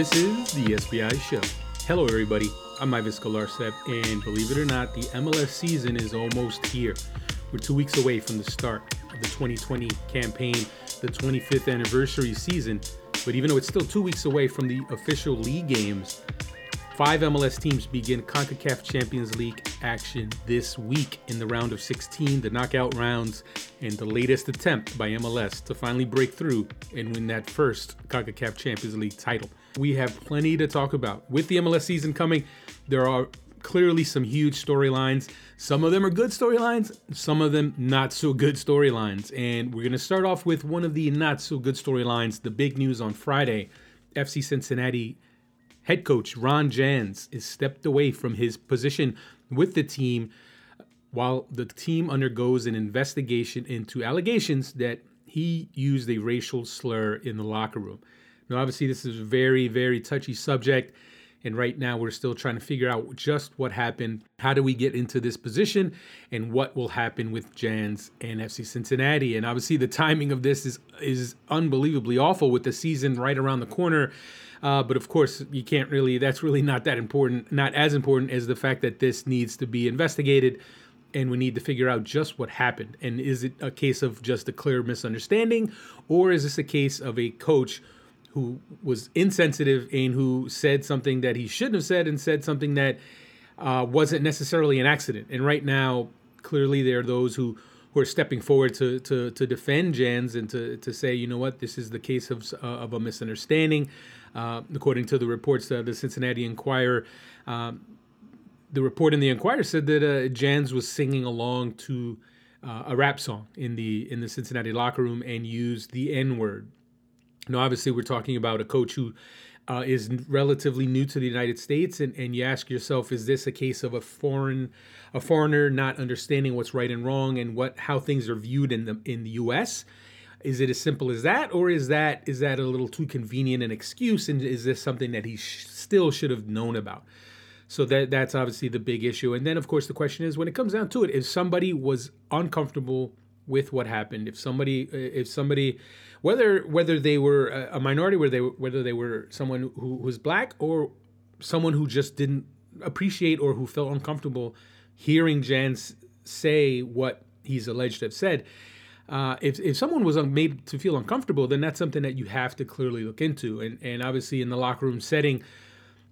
This is the SBI Show. Hello, everybody. I'm Ives Galarcep, and believe it or not, the MLS season is almost here. We're two weeks away from the start of the 2020 campaign, the 25th anniversary season. But even though it's still two weeks away from the official league games, Five MLS teams begin CONCACAF Champions League action this week in the round of 16, the knockout rounds, and the latest attempt by MLS to finally break through and win that first CONCACAF Champions League title. We have plenty to talk about. With the MLS season coming, there are clearly some huge storylines. Some of them are good storylines, some of them not so good storylines. And we're going to start off with one of the not so good storylines. The big news on Friday FC Cincinnati Head coach Ron Jans is stepped away from his position with the team while the team undergoes an investigation into allegations that he used a racial slur in the locker room. Now, obviously, this is a very, very touchy subject. And right now, we're still trying to figure out just what happened. How do we get into this position? And what will happen with Jans and FC Cincinnati? And obviously, the timing of this is, is unbelievably awful with the season right around the corner. Uh, but of course, you can't really, that's really not that important, not as important as the fact that this needs to be investigated and we need to figure out just what happened. And is it a case of just a clear misunderstanding, or is this a case of a coach who was insensitive and who said something that he shouldn't have said and said something that uh, wasn't necessarily an accident? And right now, clearly, there are those who who are stepping forward to to to defend Jans and to to say, you know what, this is the case of uh, of a misunderstanding. Uh, according to the reports, uh, the Cincinnati Enquirer, um, the report in the Enquirer said that uh, Jans was singing along to uh, a rap song in the in the Cincinnati locker room and used the N word. Now, obviously, we're talking about a coach who uh, is relatively new to the United States, and, and you ask yourself, is this a case of a foreign, a foreigner not understanding what's right and wrong and what how things are viewed in the in the U.S. Is it as simple as that, or is that is that a little too convenient an excuse? And is this something that he sh- still should have known about? So that that's obviously the big issue. And then, of course, the question is, when it comes down to it, if somebody was uncomfortable with what happened, if somebody, if somebody, whether whether they were a minority, whether they whether they were someone who was black or someone who just didn't appreciate or who felt uncomfortable hearing Jans say what he's alleged to have said, uh, if, if someone was made to feel uncomfortable, then that's something that you have to clearly look into. And, and obviously, in the locker room setting,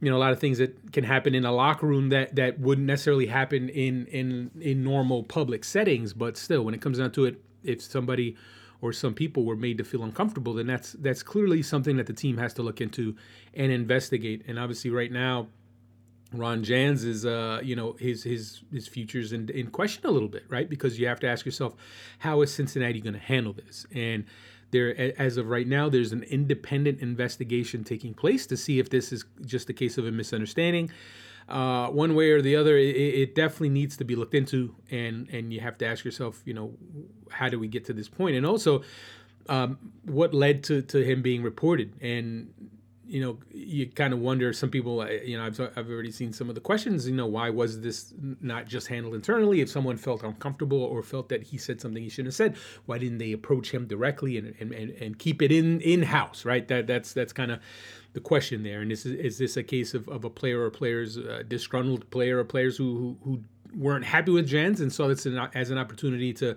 you know, a lot of things that can happen in a locker room that, that wouldn't necessarily happen in, in, in normal public settings. But still, when it comes down to it, if somebody or some people were made to feel uncomfortable, then that's that's clearly something that the team has to look into and investigate. And obviously, right now, Ron Jans is, uh, you know, his his his futures in, in question a little bit, right? Because you have to ask yourself, how is Cincinnati going to handle this? And there, as of right now, there's an independent investigation taking place to see if this is just a case of a misunderstanding. Uh, one way or the other, it, it, definitely needs to be looked into, and and you have to ask yourself, you know, how do we get to this point? And also, um, what led to to him being reported? And you know, you kind of wonder. Some people, uh, you know, I've, I've already seen some of the questions. You know, why was this not just handled internally? If someone felt uncomfortable or felt that he said something he shouldn't have said, why didn't they approach him directly and and, and, and keep it in in house? Right. That that's that's kind of the question there. And is is this a case of, of a player or players uh, disgruntled player or players who, who who weren't happy with Jans and saw this as an opportunity to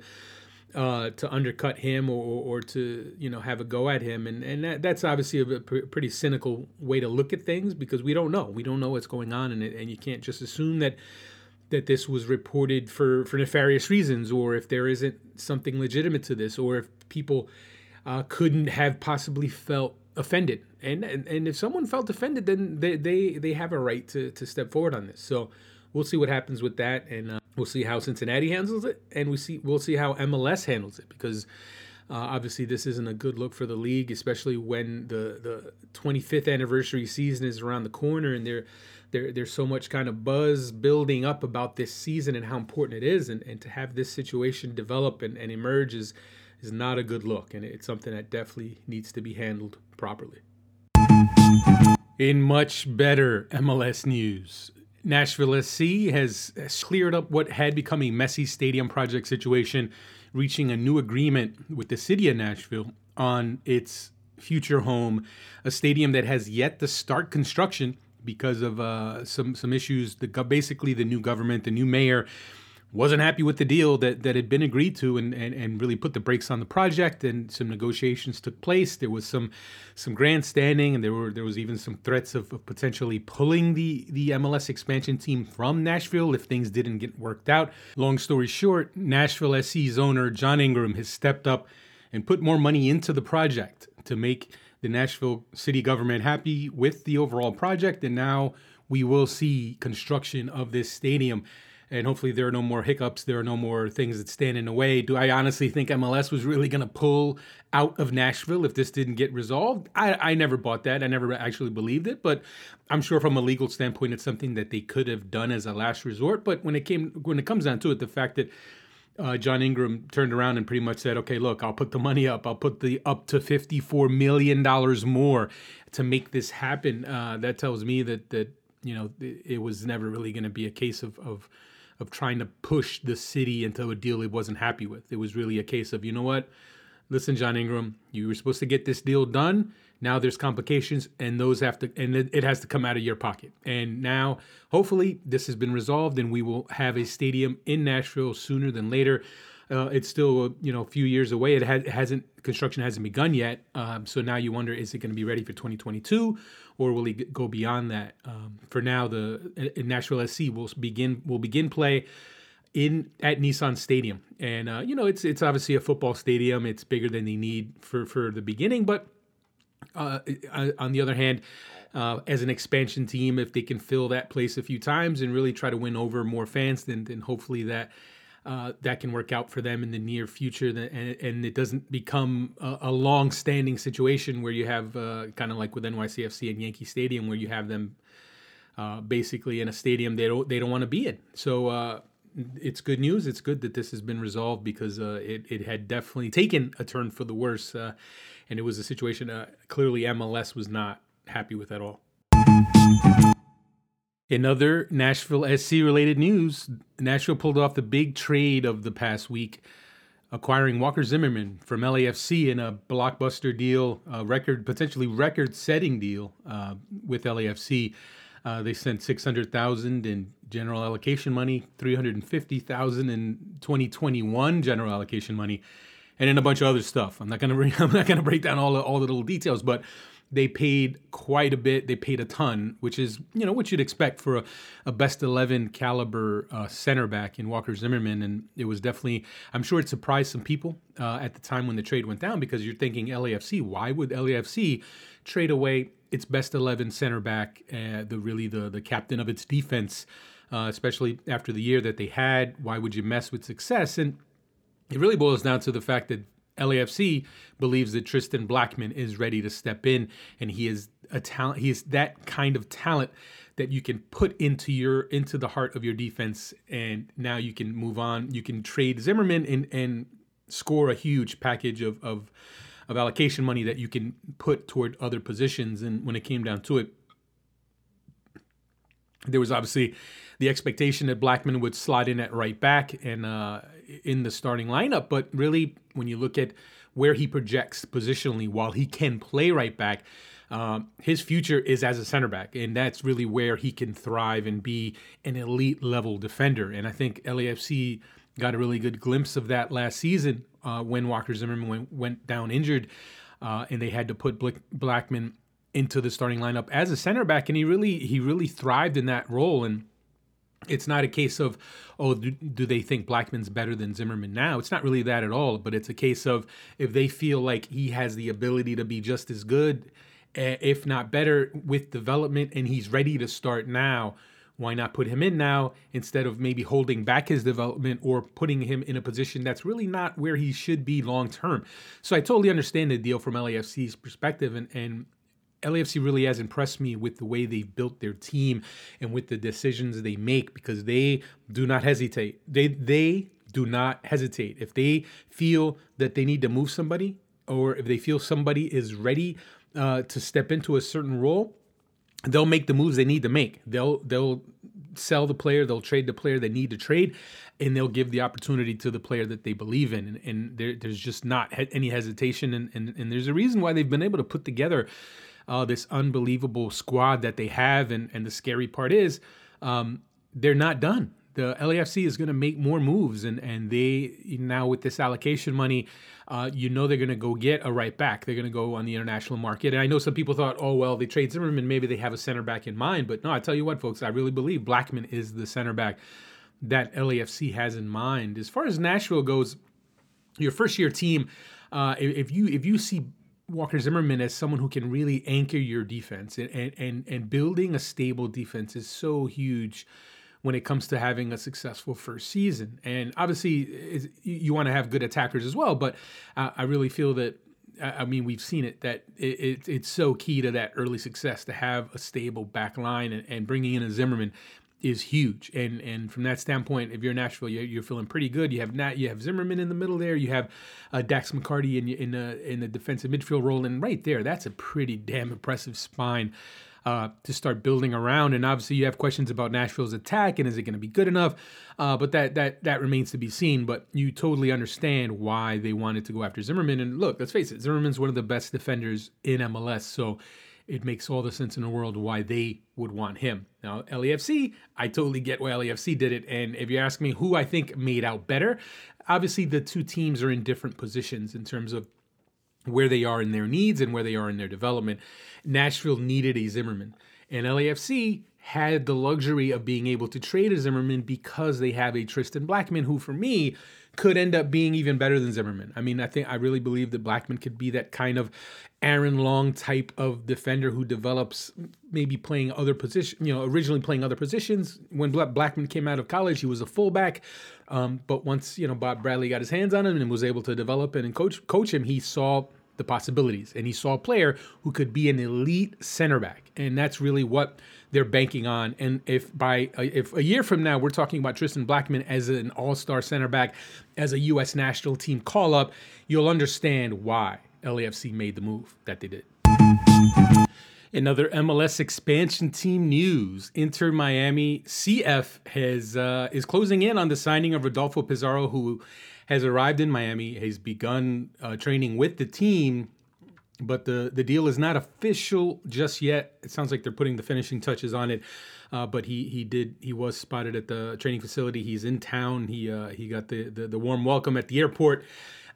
uh, to undercut him or, or to you know have a go at him, and and that, that's obviously a pr- pretty cynical way to look at things because we don't know, we don't know what's going on, and and you can't just assume that that this was reported for for nefarious reasons, or if there isn't something legitimate to this, or if people uh, couldn't have possibly felt offended, and, and and if someone felt offended, then they they they have a right to to step forward on this. So we'll see what happens with that, and uh, we'll see how Cincinnati handles it, and we see we'll see how MLS handles it because. Uh, obviously, this isn't a good look for the league, especially when the, the 25th anniversary season is around the corner, and there, there there's so much kind of buzz building up about this season and how important it is, and, and to have this situation develop and, and emerge is is not a good look, and it's something that definitely needs to be handled properly. In much better MLS news, Nashville SC has cleared up what had become a messy stadium project situation, reaching a new agreement with the city of Nashville on its future home, a stadium that has yet to start construction because of uh, some some issues. The basically the new government, the new mayor wasn't happy with the deal that, that had been agreed to and, and, and really put the brakes on the project and some negotiations took place. There was some some grandstanding and there were there was even some threats of, of potentially pulling the the MLS expansion team from Nashville if things didn't get worked out. Long story short Nashville SC's owner John Ingram has stepped up and put more money into the project to make the Nashville city government happy with the overall project and now we will see construction of this stadium and hopefully there are no more hiccups. There are no more things that stand in the way. Do I honestly think MLS was really going to pull out of Nashville if this didn't get resolved? I, I never bought that. I never actually believed it, but I'm sure from a legal standpoint, it's something that they could have done as a last resort. But when it came, when it comes down to it, the fact that uh, John Ingram turned around and pretty much said, "Okay, look, I'll put the money up. I'll put the up to fifty-four million dollars more to make this happen." Uh, that tells me that that you know it was never really going to be a case of of of trying to push the city into a deal it wasn't happy with. It was really a case of, you know what? Listen, John Ingram, you were supposed to get this deal done. Now there's complications, and those have to, and it, has to come out of your pocket. And now, hopefully, this has been resolved, and we will have a stadium in Nashville sooner than later. Uh, it's still you know a few years away. It, has, it hasn't construction hasn't begun yet. Um, so now you wonder, is it going to be ready for 2022, or will it go beyond that? Um, for now, the Nashville SC will begin will begin play in at Nissan Stadium, and uh, you know it's it's obviously a football stadium. It's bigger than they need for for the beginning, but uh, uh on the other hand. Uh, as an expansion team, if they can fill that place a few times and really try to win over more fans, then then hopefully that uh, that can work out for them in the near future, and, it doesn't become a, a long-standing situation where you have uh, kind of like with NYCFC and Yankee Stadium, where you have them uh, basically in a stadium they don't they don't want to be in. So uh, it's good news. It's good that this has been resolved because uh, it it had definitely taken a turn for the worse, uh, and it was a situation clearly MLS was not happy with at all. In other Nashville SC related news, Nashville pulled off the big trade of the past week, acquiring Walker Zimmerman from LAFC in a blockbuster deal, a record potentially record setting deal uh, with LAFC. Uh, they sent six hundred thousand in general allocation money, three hundred and fifty thousand in twenty twenty one general allocation money, and then a bunch of other stuff. I'm not gonna I'm not gonna break down all all the little details, but they paid quite a bit. They paid a ton, which is you know what you'd expect for a, a best eleven caliber uh, center back in Walker Zimmerman, and it was definitely. I'm sure it surprised some people uh, at the time when the trade went down because you're thinking LAFC. Why would LAFC trade away its best eleven center back, uh, the really the the captain of its defense, uh, especially after the year that they had? Why would you mess with success? And it really boils down to the fact that LAFC believes that Tristan Blackman is ready to step in, and he is a talent. He is that kind of talent that you can put into your into the heart of your defense, and now you can move on. You can trade Zimmerman and and score a huge package of of of allocation money that you can put toward other positions. And when it came down to it, there was obviously the expectation that Blackman would slide in at right back and uh, in the starting lineup. But really, when you look at where he projects positionally, while he can play right back, um, his future is as a center back, and that's really where he can thrive and be an elite level defender. And I think LAFC got a really good glimpse of that last season uh, when Walker Zimmerman went, went down injured, uh, and they had to put Blackman into the starting lineup as a center back, and he really he really thrived in that role. And it's not a case of oh do, do, they think blackman's better than zimmerman now? It's not really that at all but it's a case of if they feel like he has the ability to be just as good if not better with development and he's ready to start now why not put him in now instead of maybe holding back his development or putting him in a position that's really not where he should be long term? So i totally understand the deal from lafc's perspective and and LAFC really has impressed me with the way they've built their team and with the decisions they make because they do not hesitate. They they do not hesitate. If they feel that they need to move somebody or if they feel somebody is ready uh, to step into a certain role, they'll make the moves they need to make. They'll they'll sell the player, they'll trade the player they need to trade, and they'll give the opportunity to the player that they believe in. And, and there, there's just not any hesitation, and, and, and there's a reason why they've been able to put together uh, this unbelievable squad that they have. And, and the scary part is um, they're not done. The LAFC is going to make more moves, and and they now with this allocation money, uh, you know they're going to go get a right back. They're going to go on the international market. And I know some people thought, oh well, they trade Zimmerman, maybe they have a center back in mind. But no, I tell you what, folks, I really believe Blackman is the center back that LAFC has in mind. As far as Nashville goes, your first year team, uh, if you if you see Walker Zimmerman as someone who can really anchor your defense and, and, and building a stable defense is so huge when it comes to having a successful first season. And obviously, you want to have good attackers as well, but uh, I really feel that. I mean, we've seen it that it, it, it's so key to that early success to have a stable back line and, and bringing in a Zimmerman is huge. And and from that standpoint, if you're Nashville, you're, you're feeling pretty good. You have Nat, you have Zimmerman in the middle there. You have uh, Dax McCarty in in the in the defensive midfield role, and right there, that's a pretty damn impressive spine. Uh, to start building around, and obviously you have questions about Nashville's attack and is it going to be good enough? Uh, but that that that remains to be seen. But you totally understand why they wanted to go after Zimmerman. And look, let's face it, Zimmerman's one of the best defenders in MLS. So it makes all the sense in the world why they would want him. Now, LAFC, I totally get why LAFC did it. And if you ask me who I think made out better, obviously the two teams are in different positions in terms of where they are in their needs and where they are in their development. Nashville needed a Zimmerman, and LAFC had the luxury of being able to trade a Zimmerman because they have a Tristan Blackman, who for me could end up being even better than Zimmerman. I mean, I think I really believe that Blackman could be that kind of Aaron Long type of defender who develops maybe playing other positions, you know, originally playing other positions. When Blackman came out of college, he was a fullback. Um, but once, you know, Bob Bradley got his hands on him and was able to develop and coach coach him, he saw the possibilities and he saw a player who could be an elite center back. And that's really what they're banking on. And if by if a year from now we're talking about Tristan Blackman as an all-star center back, as a U.S. national team call-up, you'll understand why LAFC made the move that they did. Another MLS expansion team news: Inter Miami CF has uh, is closing in on the signing of Rodolfo Pizarro, who has arrived in Miami. Has begun uh, training with the team but the the deal is not official just yet. It sounds like they're putting the finishing touches on it. Uh, but he he did he was spotted at the training facility. He's in town. He uh, he got the, the, the warm welcome at the airport.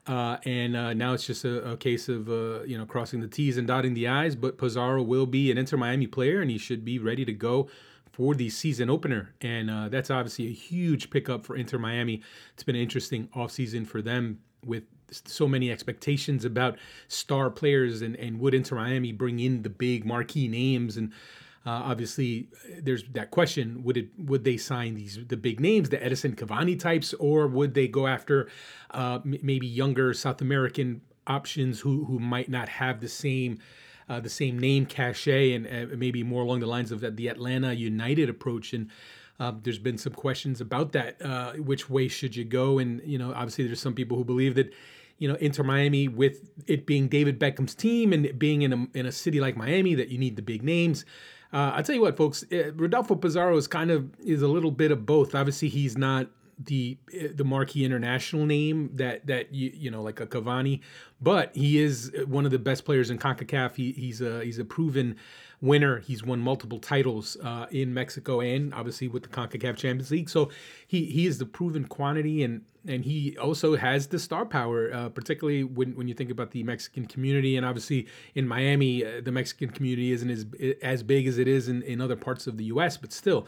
Uh, and uh, now it's just a, a case of uh, you know crossing the T's and dotting the I's. But Pizarro will be an Inter Miami player, and he should be ready to go for the season opener. And uh, that's obviously a huge pickup for Inter Miami. It's been an interesting offseason for them with so many expectations about star players and, and would Inter Miami bring in the big marquee names and uh, obviously there's that question would it would they sign these the big names the Edinson Cavani types or would they go after uh, m- maybe younger South American options who who might not have the same uh, the same name cachet and uh, maybe more along the lines of the Atlanta United approach and um, there's been some questions about that. Uh, which way should you go? And you know, obviously, there's some people who believe that you know, Inter Miami with it being David Beckham's team and being in a, in a city like Miami that you need the big names. Uh, I'll tell you what, folks, uh, Rodolfo Pizarro is kind of is a little bit of both. Obviously, he's not the the marquee international name that that you you know like a Cavani, but he is one of the best players in Concacaf. He, he's a he's a proven winner. He's won multiple titles uh, in Mexico and obviously with the CONCACAF Champions League. So he he is the proven quantity and and he also has the star power, uh, particularly when, when you think about the Mexican community. And obviously in Miami, uh, the Mexican community isn't as as big as it is in, in other parts of the U.S., but still.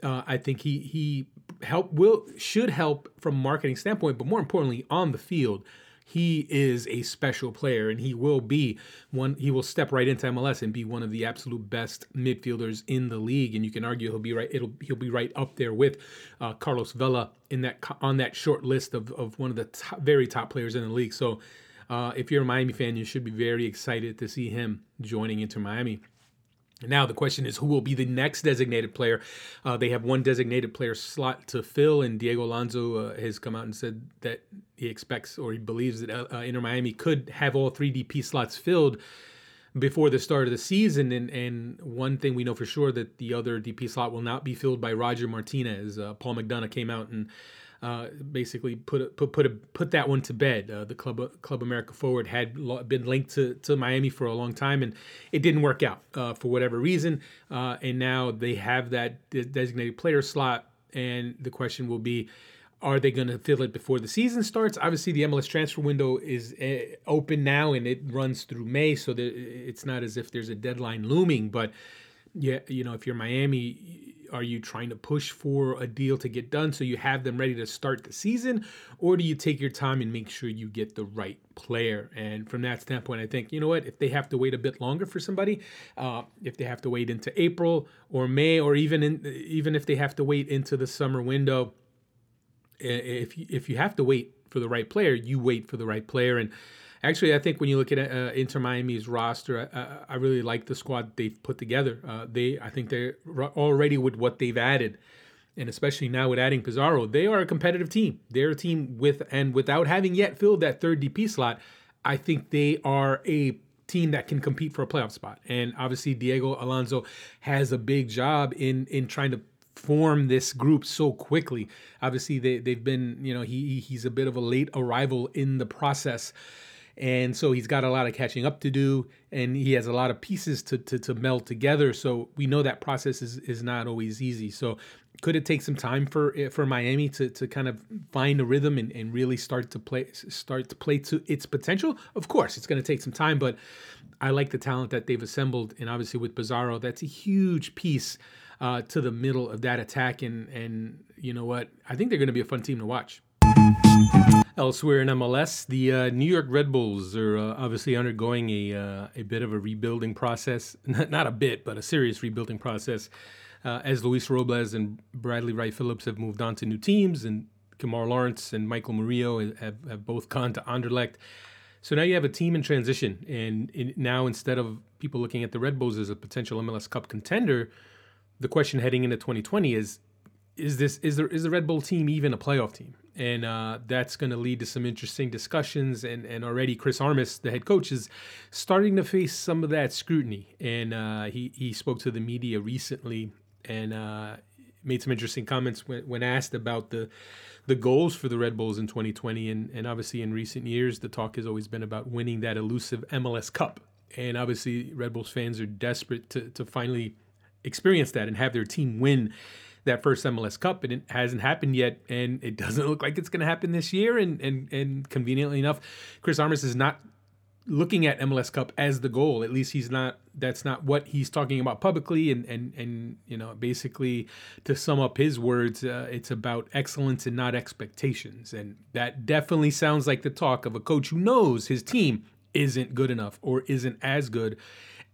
Uh, I think he he help will should help from marketing standpoint, but more importantly on the field he is a special player and he will be one he will step right into MLS and be one of the absolute best midfielders in the league. And you can argue he'll be right it'll he'll be right up there with uh, Carlos Vela in that on that short list of, of one of the top, very top players in the league. So uh, if you're a Miami fan you should be very excited to see him joining Inter Miami now the question is who will be the next designated player? Uh, they have one designated player slot to fill, and Diego Alonso uh, has come out and said that he expects or he believes that uh, uh Inter Miami could have all three DP slots filled before the start of the season. And, and one thing we know for sure that the other DP slot will not be filled by Roger Martinez. Uh, Paul McDonough came out and uh, basically put put put a, put that one to bed. Uh, the Club Club America forward had been linked to, to Miami for a long time, and it didn't work out uh, for whatever reason. Uh, and now they have that designated player slot, and the question will be are they going to fill it before the season starts? Obviously, the MLS transfer window is uh, open now and it runs through May, so it's not as if there's a deadline looming. But yeah, you know, if you're Miami, are you trying to push for a deal to get done so you have them ready to start the season, or do you take your time and make sure you get the right player? And from that standpoint, I think you know what, if they have to wait a bit longer for somebody, uh, if they have to wait into April or May, or even in, even if they have to wait into the summer window if you, if you have to wait for the right player, you wait for the right player. And actually, I think when you look at uh, Inter Miami's roster, I, I, really like the squad they've put together. Uh, they, I think they're already with what they've added, and especially now with adding Pizarro, they are a competitive team. They're a team with and without having yet filled that third DP slot, I think they are a team that can compete for a playoff spot. And obviously, Diego Alonso has a big job in in trying to form this group so quickly. Obviously, they they've been you know he he's a bit of a late arrival in the process. And so he's got a lot of catching up to do, and he has a lot of pieces to, to, to meld together. So we know that process is, is not always easy. So could it take some time for for Miami to, to kind of find a rhythm and, and really start to play start to play to its potential? Of course, it's going to take some time, but I like the talent that they've assembled, and obviously with Pizarro, that's a huge piece uh, to the middle of that attack. And and you know what? I think they're going to be a fun team to watch. Elsewhere in MLS, the uh, New York Red Bulls are uh, obviously undergoing a uh, a bit of a rebuilding process. Not a bit, but a serious rebuilding process. Uh, as Luis Robles and Bradley Wright Phillips have moved on to new teams, and Kemar Lawrence and Michael Murillo have, have both gone to Anderlecht. So now you have a team in transition, and in, now instead of people looking at the Red Bulls as a potential MLS Cup contender, the question heading into 2020 is is this is there is the Red Bull team even a playoff team? And uh, that's going to lead to some interesting discussions. And and already Chris Armas, the head coach, is starting to face some of that scrutiny. And uh, he he spoke to the media recently and uh, made some interesting comments when, when asked about the the goals for the Red Bulls in 2020. And and obviously in recent years, the talk has always been about winning that elusive MLS Cup. And obviously, Red Bulls fans are desperate to to finally experience that and have their team win that first MLS Cup, and it hasn't happened yet, and it doesn't look like it's going to happen this year. And and and conveniently enough, Chris Armas is not looking at MLS Cup as the goal. At least he's not. That's not what he's talking about publicly. And and and you know, basically, to sum up his words, uh, it's about excellence and not expectations. And that definitely sounds like the talk of a coach who knows his team isn't good enough or isn't as good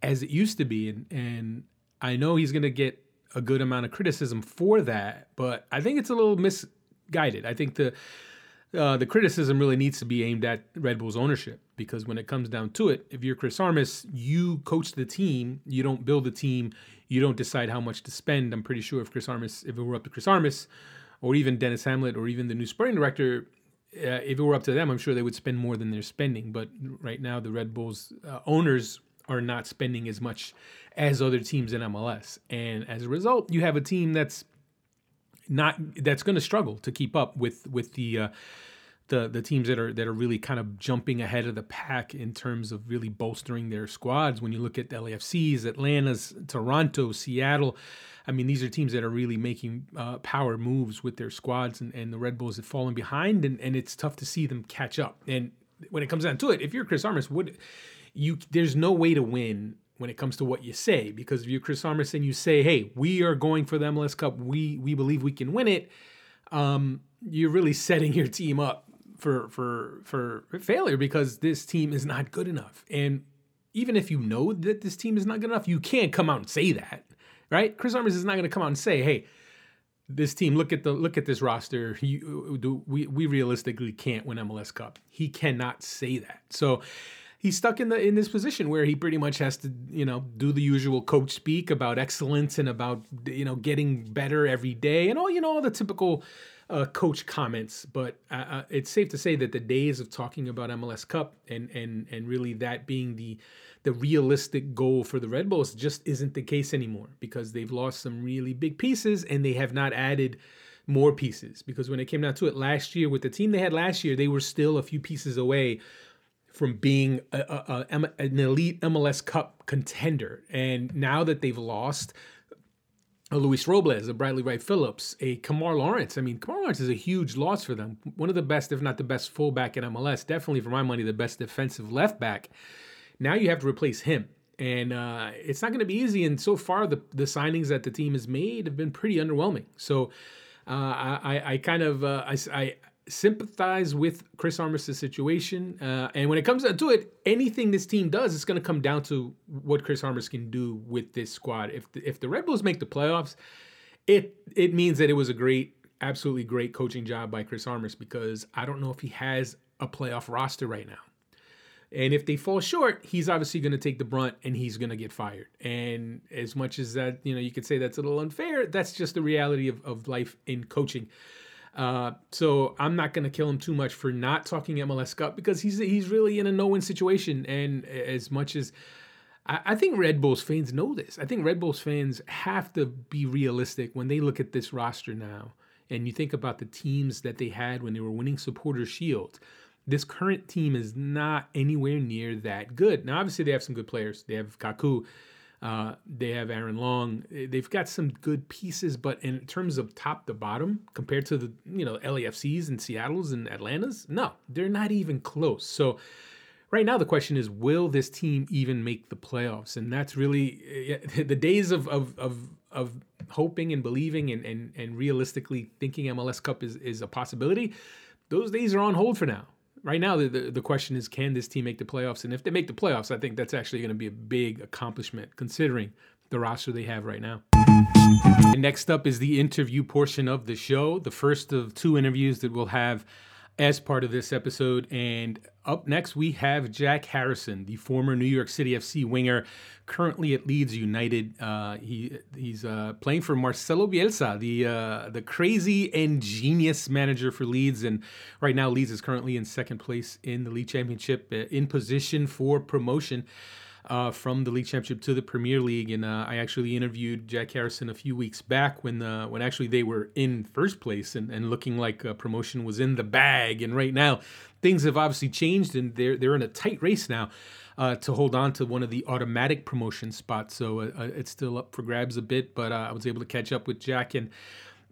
as it used to be. And and I know he's going to get a good amount of criticism for that, but I think it's a little misguided. I think the uh, the criticism really needs to be aimed at Red Bull's ownership because when it comes down to it, if you're Chris Armas, you coach the team, you don't build the team, you don't decide how much to spend. I'm pretty sure if Chris Armas, if it were up to Chris Armas, or even Denis Hamlett, or even the new sporting director, uh, if it were up to them, I'm sure they would spend more than they're spending. But right now, the Red Bulls uh, owners are not spending as much as other teams in MLS. And as a result, you have a team that's not that's going to struggle to keep up with with the uh, the the teams that are that are really kind of jumping ahead of the pack in terms of really bolstering their squads. When you look at LAFC's, Atlanta's, Toronto, Seattle, I mean these are teams that are really making uh, power moves with their squads, and, and the Red Bulls have fallen behind, and, and it's tough to see them catch up. And when it comes down to it, if you're Chris Armas, would you there's no way to win when it comes to what you say because if you're Chris Armas and you say, "Hey, we are going for the MLS Cup. We we believe we can win it," um, you're really setting your team up for for for failure because this team is not good enough. And even if you know that this team is not good enough, you can't come out and say that, right? Chris Armas is not going to come out and say, "Hey." This team, look at the look at this roster. You, do, we we realistically can't win MLS Cup. He cannot say that. So, he's stuck in the in this position where he pretty much has to you know do the usual coach speak about excellence and about you know getting better every day and all you know all the typical uh, coach comments. But uh, uh it's safe to say that the days of talking about MLS Cup and and and really that being the the realistic goal for the Red Bulls just isn't the case anymore because they've lost some really big pieces and they have not added more pieces because when it came down to it last year with the team they had last year they were still a few pieces away from being a, a, a, an elite MLS Cup contender. And now that they've lost a Luis Robles, a Bradley Wright Phillips, a Kemar Lawrence. I mean, Kemar Lawrence is a huge loss for them. One of the best, if not the best, fullback in MLS. Definitely, for my money, the best defensive left back. Now you have to replace him. And uh, it's not going to be easy. And so far, the, the signings that the team has made have been pretty underwhelming. So uh, I, I kind of uh, I, I sympathize with Chris Armas' situation. Uh, and when it comes down to it, anything this team does, it's going to come down to what Chris Armas can do with this squad. If the, if the Red Bulls make the playoffs, it it means that it was a great, absolutely great coaching job by Chris Armas because I don't know if he has a playoff roster right now. And if they fall short, he's obviously going to take the brunt and he's going to get fired. And as much as that, you know, you could say that's a little unfair, that's just the reality of, of life in coaching. Uh, so I'm not going to kill him too much for not talking MLS Cup because he's he's really in a no-win situation. And as much as I, I think Red Bulls fans know this, I think Red Bulls fans have to be realistic when they look at this roster now. And you think about the teams that they had when they were winning Supporter Shield. This current team is not anywhere near that good. Now, obviously, they have some good players. They have Kaku uh, they have Aaron Long. They've got some good pieces, but in terms of top to bottom, compared to the you know LAFCs and Seattle's and Atlanta's, no, they're not even close. So right now the question is, will this team even make the playoffs? And that's really the days of of of, of hoping and believing and, and and realistically thinking MLS Cup is is a possibility. Those days are on hold for now right now the, the, the, question is can this team make the playoffs? And if they make the playoffs i think that's actually going to be a big accomplishment considering the roster they have right now. And next up is the interview portion of the show. The first of two interviews that we'll have as part of this episode. And up next, we have Jack Harrison, the former New York City FC winger, currently at Leeds United. Uh, he he's uh, playing for Marcelo Bielsa, the uh, the crazy and genius manager for Leeds. And right now, Leeds is currently in second place in the league championship, uh, in position for promotion uh, from the league championship to the Premier League. And uh, I actually interviewed Jack Harrison a few weeks back when uh, when actually they were in first place and, and looking like a promotion was in the bag. And right now, things have obviously changed, and they're they're in a tight race now. Uh, to hold on to one of the automatic promotion spots. So uh, uh it's still up for grabs a bit, but uh, I was able to catch up with Jack and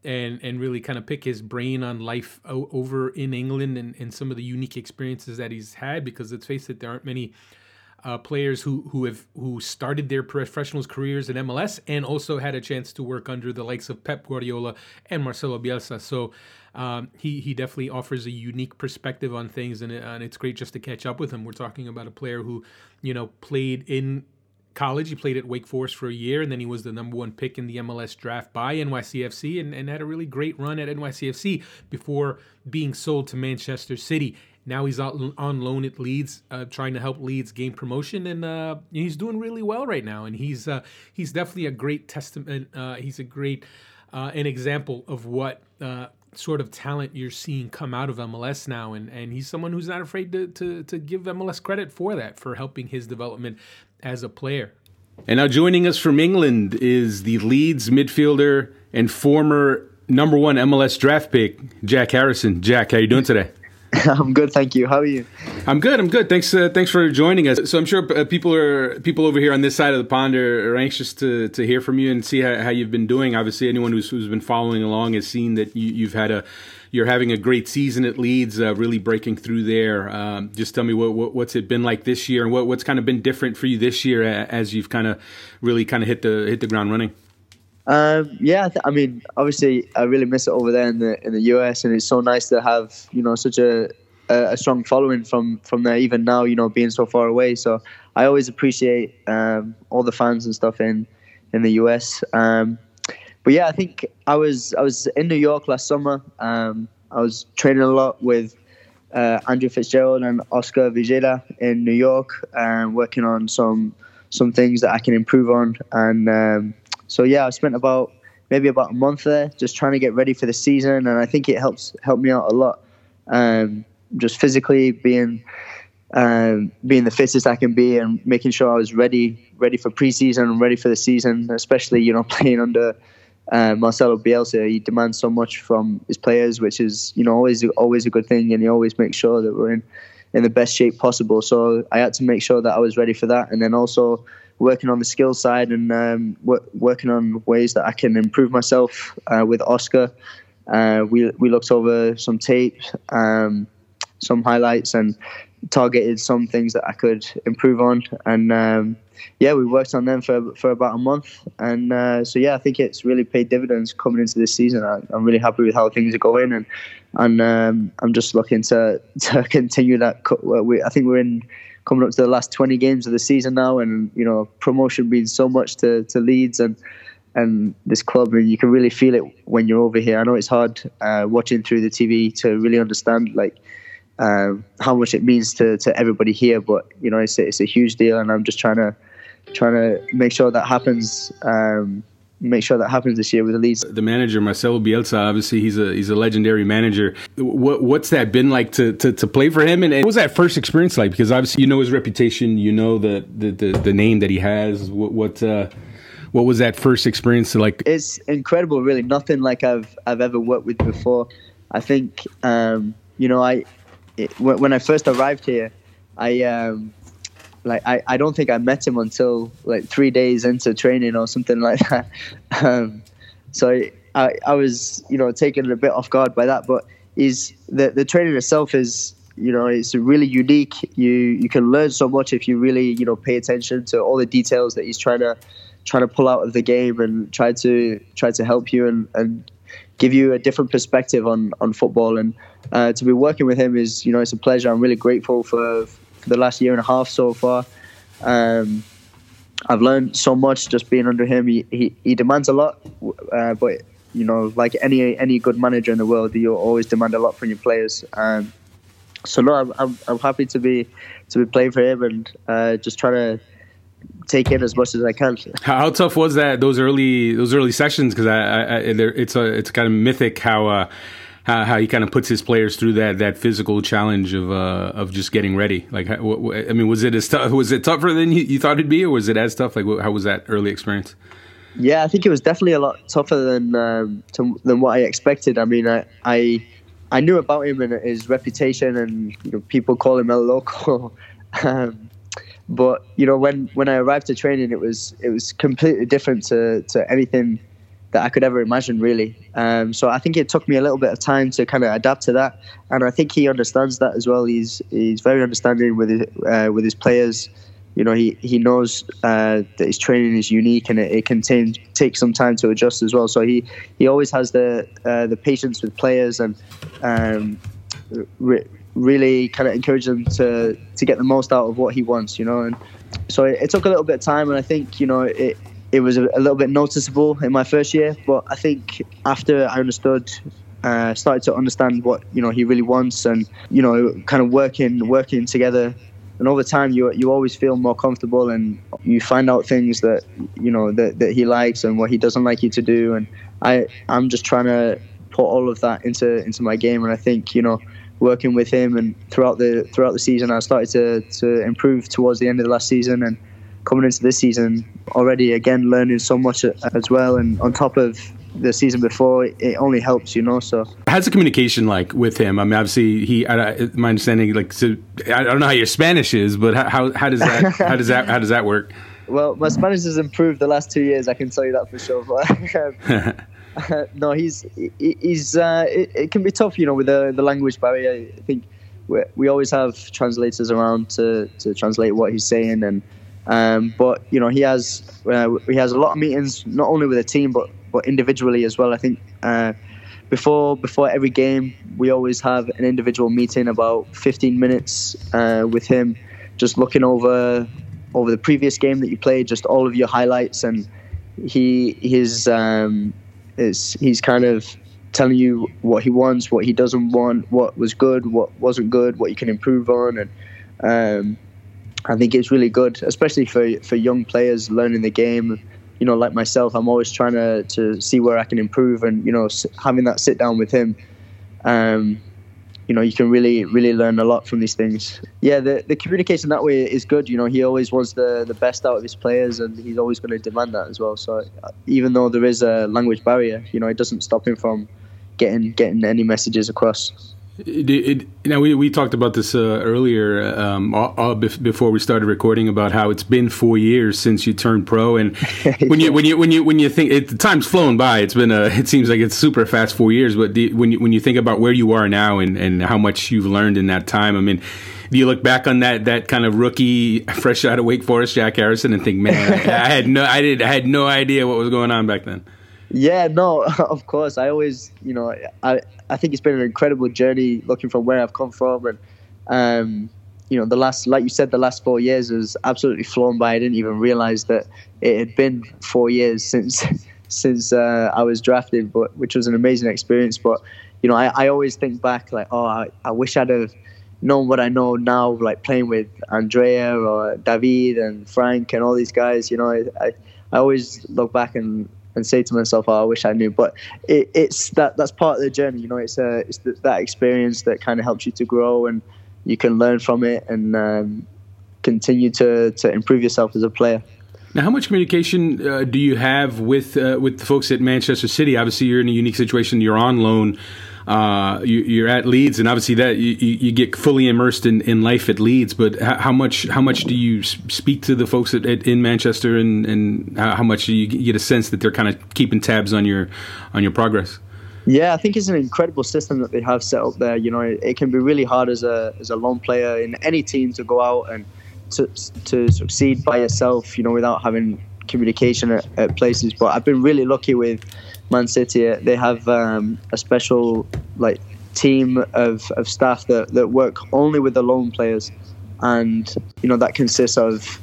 and and really kind of pick his brain on life o- over in England and, and some of the unique experiences that he's had. Because let's face it, there aren't many uh, players who who have who started their professionals careers in MLS and also had a chance to work under the likes of Pep Guardiola and Marcelo Bielsa. So um, he he definitely offers a unique perspective on things, and, and it's great just to catch up with him. We're talking about a player who you know played in college. He played at Wake Forest for a year, and then he was the number one pick in the MLS draft by NYCFC and, and had a really great run at NYCFC before being sold to Manchester City. Now he's on loan at Leeds, uh, trying to help Leeds gain promotion, and uh, he's doing really well right now. And he's uh, he's definitely a great testament. Uh, he's a great uh, an example of what uh, sort of talent you're seeing come out of MLS now, and and he's someone who's not afraid to to, to give MLS credit for that for helping his development as a player. And now joining us from England is the Leeds midfielder and former number one MLS draft pick, Jack Harrison. Jack, how you doing today? I'm good, thank you. How are you? I'm good. I'm good. Thanks. Uh, thanks for joining us. So I'm sure uh, people are people over here on this side of the pond are, are anxious to, to hear from you and see how, how, you've been doing. Obviously, anyone who's, who's been following along has seen that you, have had a you're having a great season at Leeds, uh, really breaking through there. Um, just tell me what, what, what's it been like this year, and what, what's kind of been different for you this year as you've kind of really kind of hit the hit the ground running. Um, yeah, I, th- I, mean, obviously, I really miss it over there in the in the US, and it's so nice to have you know such a a, strong following from from there. Even now, you know, being so far away, so I always appreciate um, all the fans and stuff in in the US. Um, but yeah, I think I was I was in New York last summer. Um, I was training a lot with uh, Andrew Fitzgerald and Oscar Vigela in New York, and working on some some things that I can improve on. And um, so yeah, I spent about maybe about a month there, just trying to get ready for the season, and I think it helps helped me out a lot. Um, just physically being um, being the fittest I can be and making sure I was ready ready for preseason and ready for the season, especially you know playing under uh, Marcelo Bielsa. He demands so much from his players, which is you know always always a good thing, and he always makes sure that we're in in the best shape possible. So I had to make sure that I was ready for that, and then also working on the skill side and um, w- working on ways that I can improve myself uh, with Oscar. Uh, we we looked over some tape, um, some highlights, and targeted some things that I could improve on. And um, yeah, we worked on them for for about a month. And uh, so yeah, I think it's really paid dividends coming into this season. I, am really happy with how things are going, and and um, I'm just looking to to continue that. We, I think we're in coming up to the last 20 games of the season now, and you know promotion means so much to to Leeds and and this club, and you can really feel it when you're over here. I know it's hard uh, watching through the TV to really understand like um, how much it means to, to everybody here. But you know, it's a, it's a huge deal, and I'm just trying to trying to make sure that happens. Um, make sure that happens this year with the Leeds. The manager Marcelo Bielsa, obviously he's a he's a legendary manager. What what's that been like to to, to play for him? And, and, what was that first experience like? Because obviously you know his reputation, you know the the the, the name that he has. What what uh, what was that first experience like? It's incredible, really. Nothing like I've I've ever worked with before. I think um, you know I it, when I first arrived here, I um, like I, I don't think I met him until like three days into training or something like that. Um, so I, I was you know taken a bit off guard by that, but is the the training itself is you know it's really unique. You you can learn so much if you really you know pay attention to all the details that he's trying to trying to pull out of the game and try to try to help you and, and give you a different perspective on on football. And uh, to be working with him is, you know, it's a pleasure. I'm really grateful for, the last year and a half so far. Um, I've learned so much just being under him. He he, he demands a lot, uh, but you know, like any any good manager in the world, you always demand a lot from your players. Um, so no, I'm, I'm, I'm happy to be to be playing for him and uh, just trying to take in as much as I can. How, tough was that those early those early sessions? Because I, I, it's a it's kind of mythic how. Uh, how, how he kind of puts his players through that that physical challenge of uh, of just getting ready. Like, I mean, was it as tough? Was it tougher than you, you thought it'd be, or was it as tough? Like, how was that early experience? Yeah, I think it was definitely a lot tougher than um, to, than what I expected. I mean, I, I I knew about him and his reputation, and you know, people call him El Loco. um, but you know, when when I arrived to training, it was it was completely different to to anything that I could ever imagine, really. Um, so I think it took me a little bit of time to kind of adapt to that, and I think he understands that as well. He's he's very understanding with his, uh, with his players. You know, he he knows uh, that his training is unique and it, it can t- take some time to adjust as well. So he he always has the uh, the patience with players and um, re- really kind of encourage them to to get the most out of what he wants, you know. And so it, it took a little bit of time, and I think you know it it was a, a, little bit noticeable in my first year. But I think after I understood, uh, started to understand what you know he really wants, and you know, kind of working working together. And over time, you you always feel more comfortable, and you find out things that you know that, that he likes and what he doesn't like you to do. And I I'm just trying to put all of that into into my game, and I think you know working with him and throughout the throughout the season, I started to to improve towards the end of the last season and coming into this season already again learning so much as well. And on top of the season before it only helps you know so. How's the communication like with him? I mean obviously he I, my understanding like so, i don't know how your spanish is but how, how does that how does that how does that work? Well my spanish has improved the last two years i can tell you that for sure. But Uh, no, he's he's uh, it, it, can be tough, you know, with the the language barrier. I think we we always have translators around to to translate what he's saying, and um, but you know he has uh, he has a lot of meetings not only with the team but but individually as well. I think uh, before before every game we always have an individual meeting about 15 minutes uh, with him, just looking over over the previous game that you played, just all of your highlights and he his um, is he's kind of telling you what he wants, what he doesn't want, what was good, what wasn't good, what you can improve on, and um, I think it's really good, especially for for young players learning the game. You know, like myself, I'm always trying to to see where I can improve, and you know, having that sit down with him. Um, you know, you can really, really learn a lot from these things. Yeah, the, the communication that way is good. You know, he always wants the, the best out of his players and he's always going to demand that as well. So uh, even though there is a language barrier, you know, it doesn't stop him from getting getting any messages across. It, it, now we, we talked about this uh, earlier um, all, all before we started recording about how it's been four years since you turned pro, and when you when you when you when you think it, time's flown by, it's been a it seems like it's super fast four years. But the, when you when you think about where you are now and, and how much you've learned in that time, I mean, do you look back on that that kind of rookie, fresh out of Wake Forest, Jack Harrison, and think, man, I had no I did I had no idea what was going on back then. Yeah, no, of course. I always, you know, I I think it's been an incredible journey looking from where I've come from, and um, you know, the last, like you said, the last four years has absolutely flown by. I didn't even realize that it had been four years since since uh, I was drafted, but which was an amazing experience. But you know, I, I always think back like, oh, I, I wish I'd have known what I know now, like playing with Andrea or David and Frank and all these guys. You know, I, I, I always look back and and say to myself, oh, I wish I knew. But it, it's that that's part of the journey. You know, it's a it's the, that experience that kind of helps you to grow, and you can learn from it and um, continue to to improve yourself as a player. Now, how much communication uh, do you have with uh, with the folks at Manchester City? Obviously, you're in a unique situation. You're on loan uh, you, are at Leeds, and obviously that you, you, get fully immersed in, in life at Leeds. But how much how much do you speak to the folks at, at, in Manchester, and, and how much do you get a sense that they're kind of keeping tabs on your on your progress? Yeah, I think it's an incredible system that they have set up there. You know, it, it can be really hard as a as a lone player in any team to go out and to to succeed by yourself. You know, without having communication at, at places. But I've been really lucky with Man City, they have um, a special like team of, of staff that, that work only with the loan players, and you know that consists of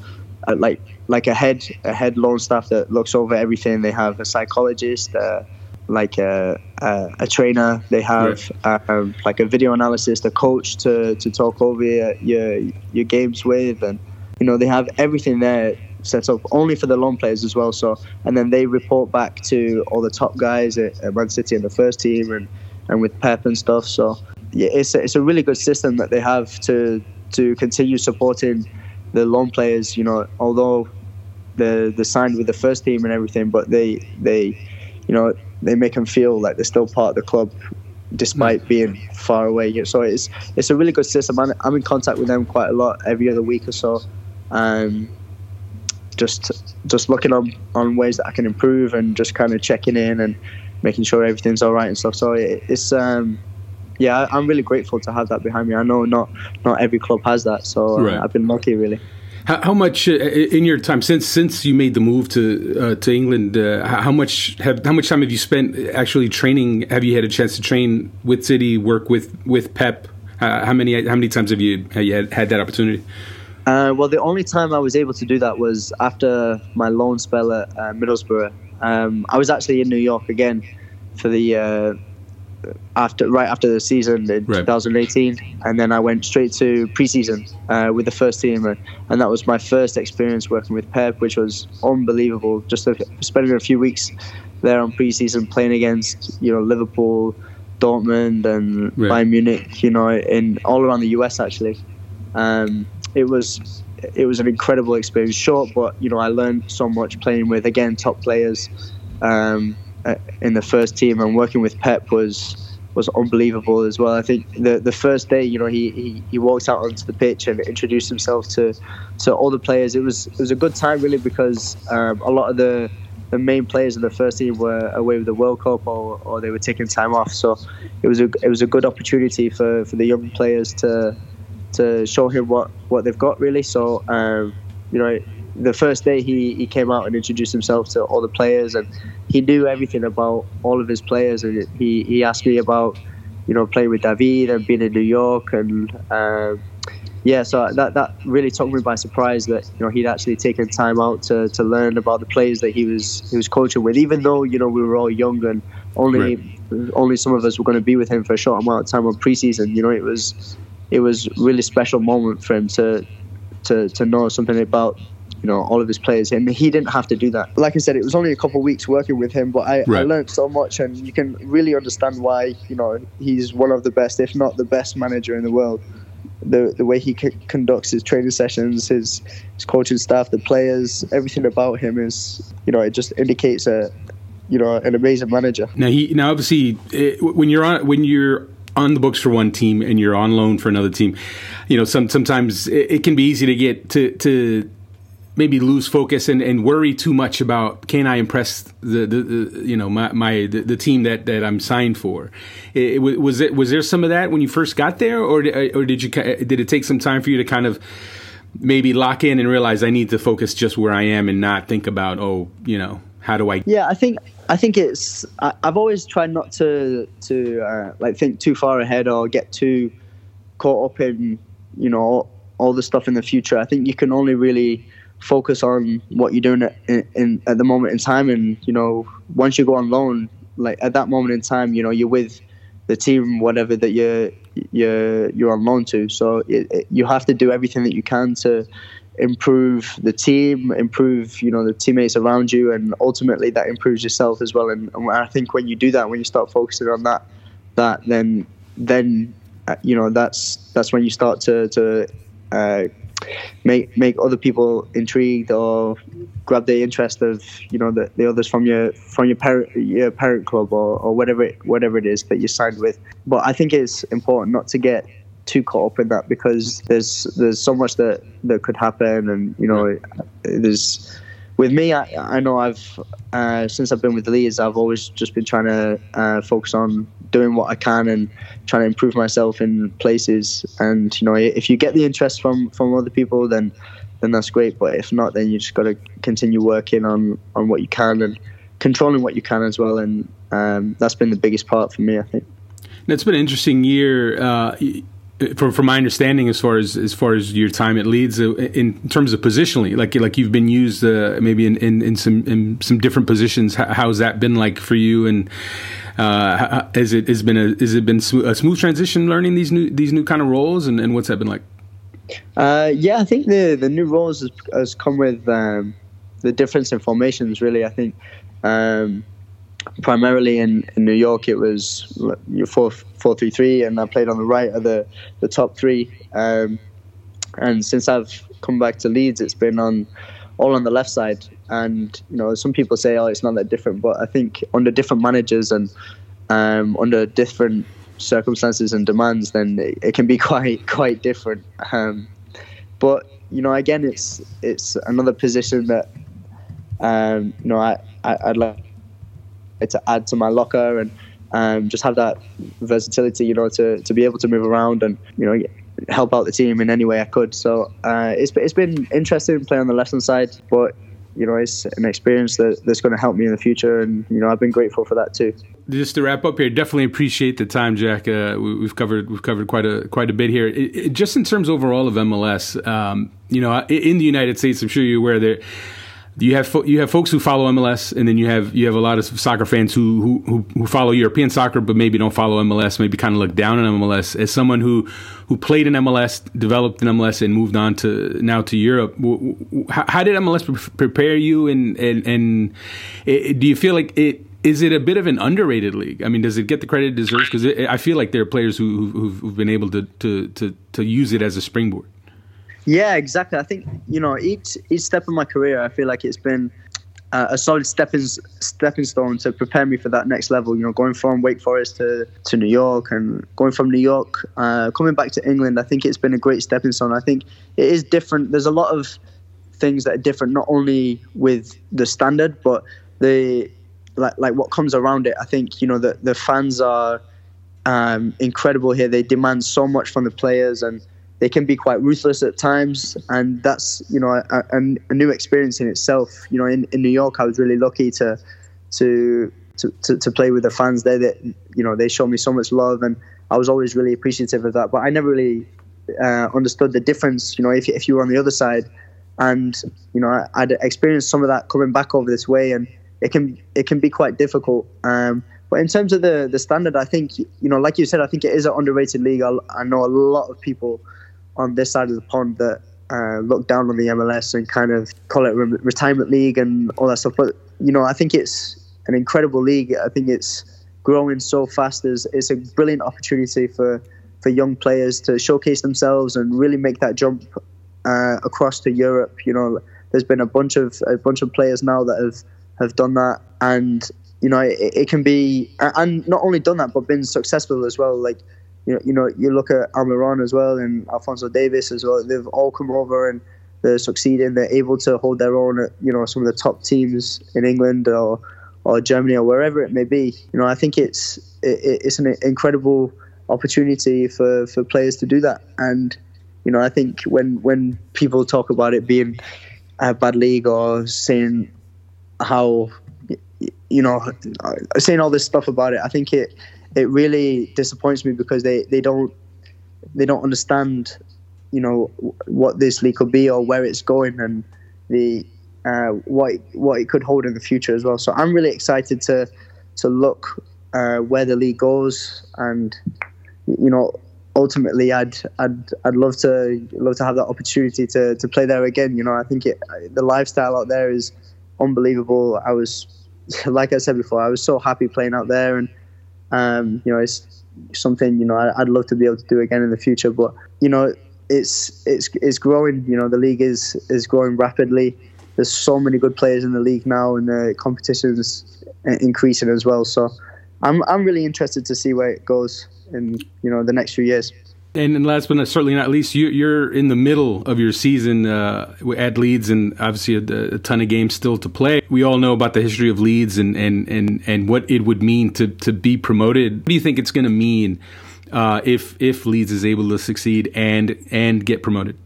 uh, like like a head a head loan staff that looks over everything. They have a psychologist, uh, like a, a, a trainer. They have yeah. um, like a video analyst, a coach to, to talk over your, your your games with, and you know they have everything there set up only for the loan players as well. So and then they report back to all the top guys at, at Man City and the first team and, and with Pep and stuff. So yeah, it's a, it's a really good system that they have to to continue supporting the loan players. You know, although they're, they're signed with the first team and everything, but they they you know they make them feel like they're still part of the club despite being far away. So it's it's a really good system. I'm, I'm in contact with them quite a lot every other week or so. Um, just just looking on on ways that I can improve and just kind of checking in and making sure everything's all right and stuff. So it, it's um, yeah, I'm really grateful to have that behind me. I know not not every club has that, so uh, right. I've been lucky really. How, how, much uh, in your time since since you made the move to uh, to England? Uh, how much have how much time have you spent actually training? Have you had a chance to train with City, work with with Pep? Uh, how many how many times have you have you had, had that opportunity? Uh, well, the only time I was able to do that was after my loan spell at uh, Middlesbrough. Um, I was actually in New York again for the uh, after right after the season in right. 2018, and then I went straight to preseason uh, with the first team, and that was my first experience working with Pep, which was unbelievable. Just a, spending a few weeks there on preseason, playing against you know Liverpool, Dortmund, and right. Bayern Munich, you know, in all around the US actually. Um, it was it was an incredible experience. Short, but you know, I learned so much playing with again top players um, uh, in the first team, and working with Pep was was unbelievable as well. I think the the first day, you know, he, he, he walked out onto the pitch and introduced himself to to all the players. It was it was a good time really because um, a lot of the the main players of the first team were away with the World Cup or, or they were taking time off. So it was a it was a good opportunity for, for the young players to to show him what, what they've got really. So um, you know, the first day he, he came out and introduced himself to all the players, and he knew everything about all of his players. And he, he asked me about you know playing with David and being in New York, and um, yeah, so that that really took me by surprise that you know he'd actually taken time out to, to learn about the players that he was he was coaching with. Even though you know we were all young and only right. only some of us were going to be with him for a short amount of time on preseason. You know, it was it was really special moment for him to to to know something about you know all of his players and he didn't have to do that like i said it was only a couple of weeks working with him but I, right. I learned so much and you can really understand why you know he's one of the best if not the best manager in the world the the way he c- conducts his training sessions, his his coaching staff, the players, everything about him is you know it just indicates a you know an amazing manager. Now he now obviously it, when you're on when you're on the books for one team and you're on loan for another team, you know some sometimes it, it can be easy to get to to maybe lose focus and, and worry too much about can I impress the, the, the you know my, my the, the, team that, that I'm signed for. It, it, was it was there some of that when you first got there, or uh, or did you uh, did it take some time for you to kind of maybe lock in and realize I need to focus just where I am and not think about oh you know how do I? Yeah, I think I think it's I, have always tried not to to uh, like think too far ahead or get too caught up in you know all, all the stuff in the future. I think you can only really focus on what you're doing in, in, at the moment in time. And you know, once you go on loan, like at that moment in time, you know, you're with the team, whatever that you're you're you're on loan to. So it, it, you have to do everything that you can to improve the team, improve you know the teammates around you, and ultimately that improves yourself as well. And, and I think when you do that, when you start focusing on that, that then then uh, you know that's that's when you start to to uh, make make other people intrigued or grab the interest of you know the, the others from your from your parent your parent club or, or whatever it, whatever it is that you signed with. But I think it's important not to get too caught up in that because there's there's so much that that could happen and you know there's with me I, I know I've uh, since I've been with Leeds I've always just been trying to uh, focus on doing what I can and trying to improve myself in places. And you know, if you get the interest from from other people, then then that's great. But if not, then you just got to continue working on on what you can and controlling what you can as well. And um, that's been the biggest part for me, I think. It's been an interesting year. Uh, from, from my understanding, as far as as far as your time at Leeds, uh, in terms of positionally, like like you've been used uh, maybe in, in, in, some in some different positions. how's that been like for you? And uh, has it has been a has it been a smooth transition learning these new these new kind of roles, and, and what's that been like? Uh, yeah, I think the the new roles has, has come with um, the difference in formations. Really, I think um, primarily in, in New York it was four four three three, and I played on the right of the the top three. Um, and since I've come back to Leeds, it's been on all on the left side. And you know, some people say, "Oh, it's not that different," but I think under different managers and um, under different circumstances and demands, then it, it can be quite quite different. Um, but you know, again, it's it's another position that um, you know I, I would like to add to my locker and um, just have that versatility, you know, to, to be able to move around and you know help out the team in any way I could. So uh, it's it's been interesting playing on the left hand side, but you know it's an experience that, that's going to help me in the future, and you know I've been grateful for that too. Just to wrap up here, definitely appreciate the time, Jack. Uh, we, have covered we've covered quite a quite a bit here. It, it, just in terms overall of MLS, um, you know, in the United States, I'm sure you're aware there you have fo- you have folks who follow MLS, and then you have you have a lot of soccer fans who who who follow European soccer, but maybe don't follow MLS. Maybe kind of look down on MLS. As someone who who played in MLS, developed in MLS, and moved on to now to Europe, how, how did MLS pre- prepare you? And and and it, do you feel like it? Is it a bit of an underrated league? I mean, does it get the credit it deserves? Because I feel like there are players who, who've, who've been able to, to, to, to use it as a springboard. Yeah, exactly. I think you know each each step of my career, I feel like it's been uh, a solid stepping stepping stone to prepare me for that next level. You know, going from Wake Forest to, to New York and going from New York, uh, coming back to England. I think it's been a great stepping stone. I think it is different. There's a lot of things that are different, not only with the standard, but the like like what comes around it. I think you know the the fans are um, incredible here. They demand so much from the players and they can be quite ruthless at times, and that's you know a, a, new experience in itself. You know, in, in New York, I was really lucky to to to, to, play with the fans there. That you know they showed me so much love, and I was always really appreciative of that. But I never really uh, understood the difference. You know, if if you were on the other side, and you know, I, would experienced some of that coming back over this way, and it can it can be quite difficult. Um, but in terms of the the standard, I think you know, like you said, I think it is an underrated league. I, I know a lot of people on this side of the pond that uh, look down on the MLS and kind of call it re- retirement league and all that stuff. But you know, I think it's an incredible league. I think it's growing so fast. There's, it's a brilliant opportunity for for young players to showcase themselves and really make that jump uh, across to Europe. You know, there's been a bunch of a bunch of players now that have have done that, and you know, it, it can be and not only done that but been successful as well. Like you know, you know, you look at Almiron as well and Alphonso Davies as well. They've all come over and they're succeeding. They're able to hold their own at you know some of the top teams in England or or Germany or wherever it may be. You know, I think it's it, it's an incredible opportunity for, for players to do that. And you know, I think when when people talk about it being a bad league or saying how you know saying all this stuff about it, I think it it really disappoints me because they, they don't they don't understand you know what this league could be or where it's going and the uh, what what it could hold in the future as well. So I'm really excited to to look uh, where the league goes, and you know, ultimately, I'd I'd I'd love to love to have that opportunity to to play there again. You know, I think it, the lifestyle out there is unbelievable. I was, like I said before, I was so happy playing out there, and um, you know, it's something you know I'd love to be able to do again in the future. But you know, it's it's it's growing. You know, the league is is growing rapidly there's so many good players in the league now, and the competition is increasing as well. So I'm I'm really interested to see where it goes in you know the next few years. And last but certainly not least, you, are in the middle of your season uh, at Leeds, and obviously a, a, ton of games still to play. We all know about the history of Leeds and and and, and what it would mean to to be promoted. What do you think it's going to mean uh, if if Leeds is able to succeed and and get promoted?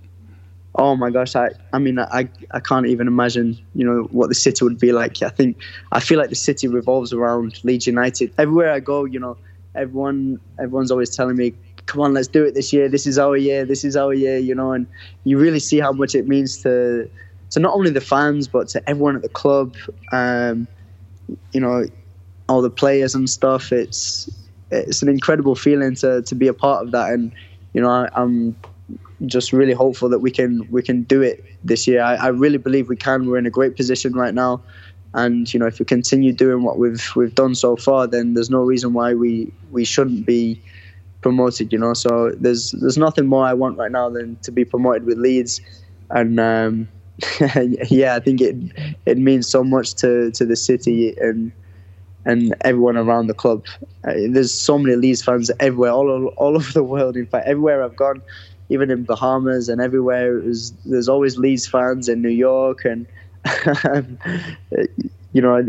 oh my gosh, I, I mean, I, I can't even imagine, you know, what the city would be like. I think, I feel like the city revolves around Leeds United. Everywhere I go, you know, everyone, everyone's always telling me, come on, let's do it this year. This is our year. This is our year, you know, and you really see how much it means to, to not only the fans, but to everyone at the club, um, you know, all the players and stuff. It's, it's an incredible feeling to, to be a part of that. And, you know, I, I'm, just really hopeful that we can we can do it this year. I, I, really believe we can. We're in a great position right now, and you know if we continue doing what we've we've done so far, then there's no reason why we we shouldn't be promoted. You know, so there's there's nothing more I want right now than to be promoted with Leeds, and um, yeah, I think it it means so much to to the city and and everyone around the club. Uh, there's so many Leeds fans everywhere, all all over the world. In fact, everywhere I've gone even in Bahamas and everywhere. Was, there's always Leeds fans in New York, and you know,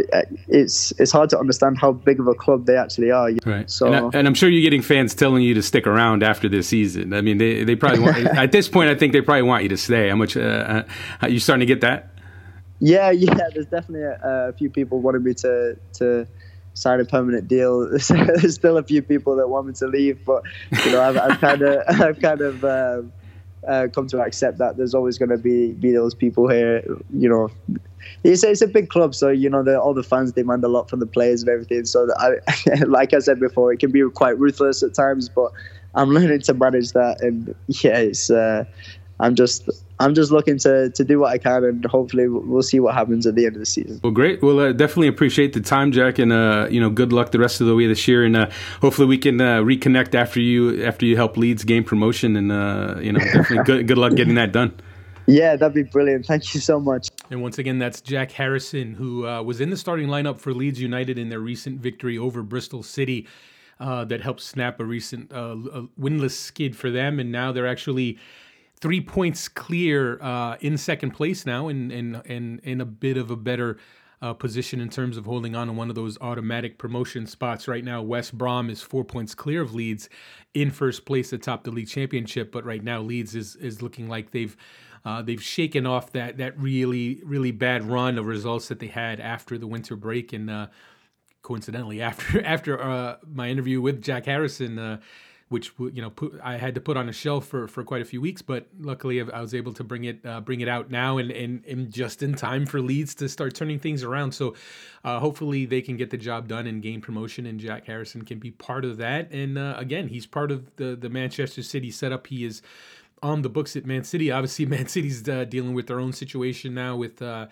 it's it's hard to understand how big of a club they actually are. Right. So, and, I, am sure you're getting fans telling you to stick around after this season. I mean, they they probably want, at this point, I think they probably want you to stay. How much? Uh, uh, you starting to get that? Yeah, yeah. There's definitely a, a few people wanting me to to sign a permanent deal. There's still a few people that want me to leave, but you know, I've, I've kind of, I've kind of um, uh, come to accept that there's always going to be be those people here. You know, it's it's a big club, so you know, the, all the fans demand a lot from the players and everything. So I, like I said before, it can be quite ruthless at times, but I'm learning to manage that. And yeah, it's. Uh, I'm just I'm just looking to to do what I can, and hopefully we'll see what happens at the end of the season. Well, great. Well, uh, definitely appreciate the time, Jack, and uh, you know, good luck the rest of the way this year, and uh, hopefully we can uh, reconnect after you after you help Leeds gain promotion, and uh, you know, definitely good good luck getting that done. Yeah, that'd be brilliant. Thank you so much. And once again, that's Jack Harrison, who uh, was in the starting lineup for Leeds United in their recent victory over Bristol City. that helped snap a recent winless skid for them, and now they're actually three points clear uh, in second place now, and and and in a bit of a better uh, position in terms of holding on to one of those automatic promotion spots. Right now, West Brom is four points clear of Leeds in first place atop the league championship, but right now Leeds is is looking like they've. Uh, they've shaken off that that really really bad run of results that they had after the winter break, and uh, coincidentally after after uh, my interview with Jack Harrison, uh, which you know put, I had to put on a shelf for, for quite a few weeks, but luckily I was able to bring it uh, bring it out now and, and, and just in time for Leeds to start turning things around. So uh, hopefully they can get the job done and gain promotion, and Jack Harrison can be part of that. And again, he's part of the the Manchester City setup. He is on the books at Man City. Obviously, Man City's uh, dealing with their own situation now with uh,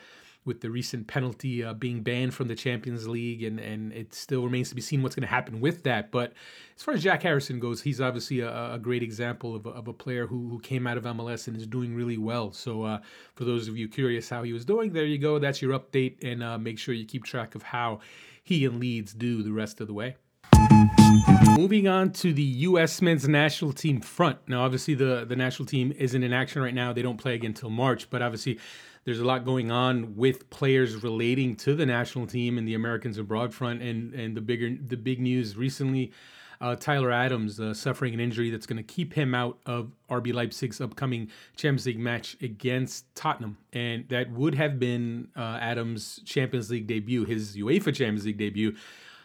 with the recent penalty uh, being banned from the Champions League, and and it still remains to be seen what's going to happen with that. But as far as Jack Harrison goes, he's obviously a, a great example of a, of a player who, who came out of MLS and is doing really well. So uh, for those of you curious how he was doing, there you go. That's your update, and uh, make sure you keep track of how he and Leeds do the rest of the way. Moving on to the U.S. men's national team front. Now, obviously, the, the national team isn't in action right now. They don't play again until March, but obviously, there's a lot going on with players relating to the national team and the Americans abroad front. And and the bigger the big news recently, uh, Tyler Adams uh, suffering an injury that's going to keep him out of RB Leipzig's upcoming Champions League match against Tottenham, and that would have been uh, Adams' Champions League debut, his UEFA Champions League debut.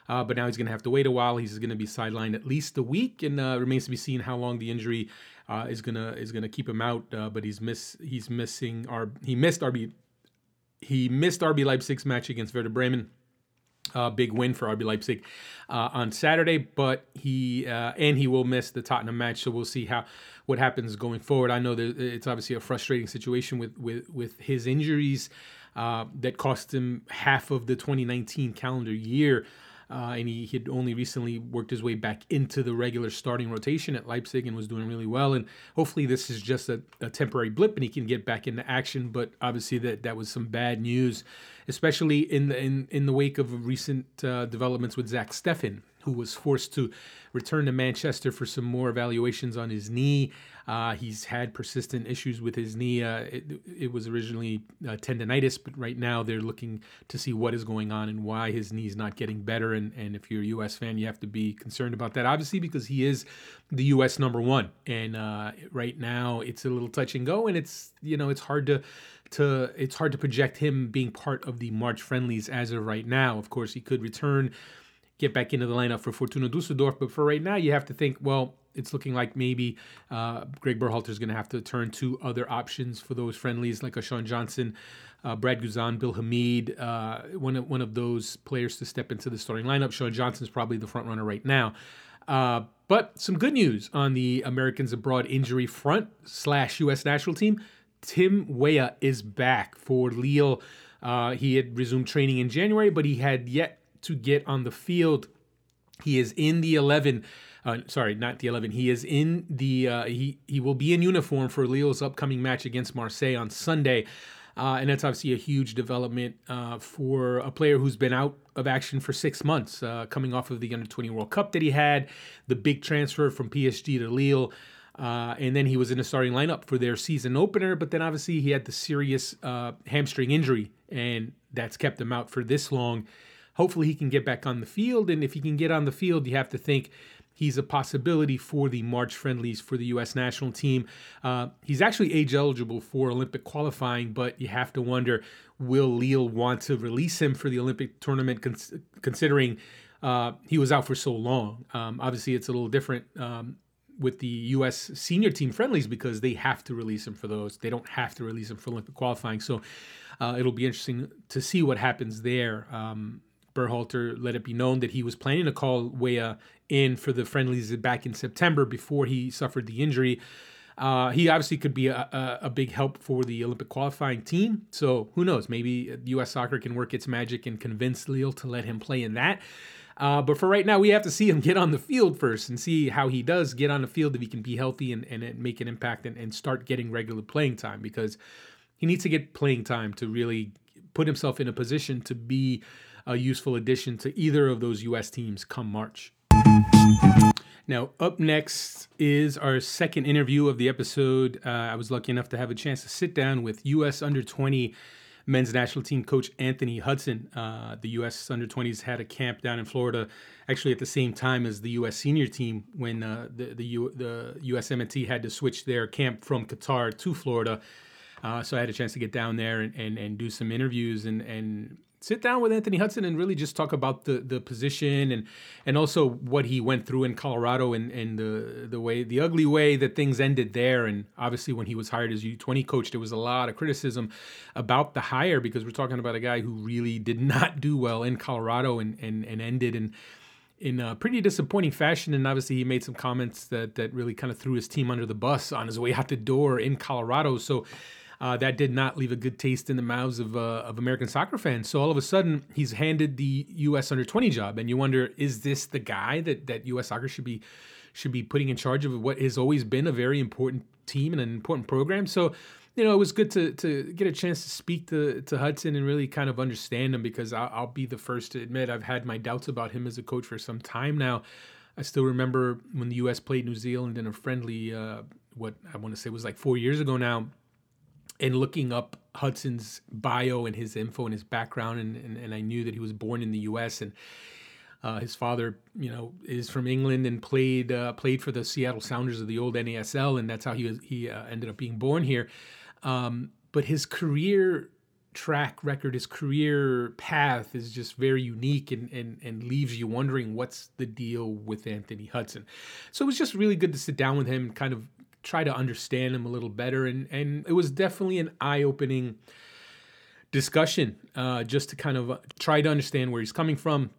Uh, but now he's going to have to wait a while. He's going to be sidelined at least a week, and uh, remains to be seen how long the injury uh, is gonna is gonna keep him out. Uh, but he's miss he's missing our he missed RB he missed RB Leipzig's match against Werder Bremen. Uh, big win for RB Leipzig uh, on Saturday, but he uh, and he will miss the Tottenham match. So we'll see how what happens going forward. I know that it's obviously a frustrating situation with with with his injuries uh, that cost him half of the 2019 calendar year uh, and he had only recently worked his way back into the regular starting rotation at Leipzig and was doing really well. And hopefully, this is just a, a temporary blip and he can get back into action. But obviously, that that was some bad news, especially in the in, in the wake of recent uh, developments with Zach Steffen, who was forced to return to Manchester for some more evaluations on his knee. Uh, he's had persistent issues with his knee. Uh, it, it, was originally uh, tendonitis, but right now they're looking to see what is going on and why his knee's not getting better. And, and if you're a U.S. fan, you have to be concerned about that, obviously, because he is the U.S. number one. And uh, right now it's a little touch and go, and it's you know it's hard to to it's hard to project him being part of the March friendlies as of right now. Of course, he could return get back into the lineup for Fortuna Dusseldorf. But for right now, you have to think, well, it's looking like maybe uh, Greg Berhalter is going to have to turn to other options for those friendlies, like a Sean Johnson, uh, Brad Guzan, Bill Hamid, uh, one of one of those players to step into the starting lineup. Sean Johnson's probably the front runner right now. Uh, but some good news on the Americans abroad injury front slash U.S. national team. Tim Weah is back for Lille. Uh, he had resumed training in January, but he had yet to get on the field. He is in the 11. Uh, sorry, not the 11. He is in the. Uh, he he will be in uniform for Lille's upcoming match against Marseille on Sunday. Uh, and that's obviously a huge development uh, for a player who's been out of action for six months, uh, coming off of the Under 20 World Cup that he had, the big transfer from PSG to Lille. Uh, and then he was in the starting lineup for their season opener, but then obviously he had the serious uh, hamstring injury, and that's kept him out for this long. Hopefully, he can get back on the field, and if he can get on the field, you have to think He's a possibility for the March friendlies for the U.S. national team. Uh, he's actually age eligible for Olympic qualifying, but you have to wonder will Lille want to release him for the Olympic tournament, cons- considering uh, he was out for so long? Um, obviously, it's a little different. Um, with the U.S. senior team friendlies because they have to release him for those. They don't have to release him for Olympic qualifying. So uh, it'll be interesting to see what happens there. Um, Berhalter let it be known that he was planning to call Weah in for the friendlies back in September before he suffered the injury. Uh, he obviously could be a, a, a, big help for the Olympic qualifying team. So who knows? Maybe U.S. soccer can work its magic and convince Lille to let him play in that. Uh, but for right now, we have to see him get on the field first and see how he does get on the field if he can be healthy and, and make an impact and, and start getting regular playing time because he needs to get playing time to really put himself in a position to be a useful addition to either of those U.S. teams come March. Now, up next is our second interview of the episode. Uh, I was lucky enough to have a chance to sit down with U.S. under 20 men's national team coach Anthony Hudson. Uh, the U.S. under 20s had a camp down in Florida, actually at the same time as the U.S. senior team when uh, the the, U, the USMNT had to switch their camp from Qatar to Florida. Uh, so I had a chance to get down there and, and, and do some interviews and, and sit down with Anthony Hudson and really just talk about the the position and and also what he went through in Colorado and and the the way the ugly way that things ended there. And obviously when he was hired as U20 coach there was a lot of criticism about the hire because we're talking about a guy who really did not do well in Colorado and and, and ended in in a pretty disappointing fashion. And obviously he made some comments that that really kind of threw his team under the bus on his way out the door in Colorado. So uh, that did not leave a good taste in the mouths of, uh, of American soccer fans. So all of a sudden, he's handed the U.S. under 20 job, and you wonder, is this the guy that, that U.S. soccer should be should be putting in charge of what has always been a very important team and an important program? So, you know, it was good to to get a chance to speak to to Hudson and really kind of understand him because I'll, I'll be the first to admit I've had my doubts about him as a coach for some time now. I still remember when the U.S. played New Zealand in a friendly, uh, what I want to say was like four years ago now and looking up Hudson's bio and his info and his background, and, and, and I knew that he was born in the U.S. and uh, his father, you know, is from England and played uh, played for the Seattle Sounders of the old NASL, and that's how he was, he uh, ended up being born here. Um, but his career track record, his career path is just very unique and, and and leaves you wondering what's the deal with Anthony Hudson. So it was just really good to sit down with him and kind of try to understand him a little better. And, and it was definitely an eye opening discussion uh, just to kind of try to understand where he's coming from,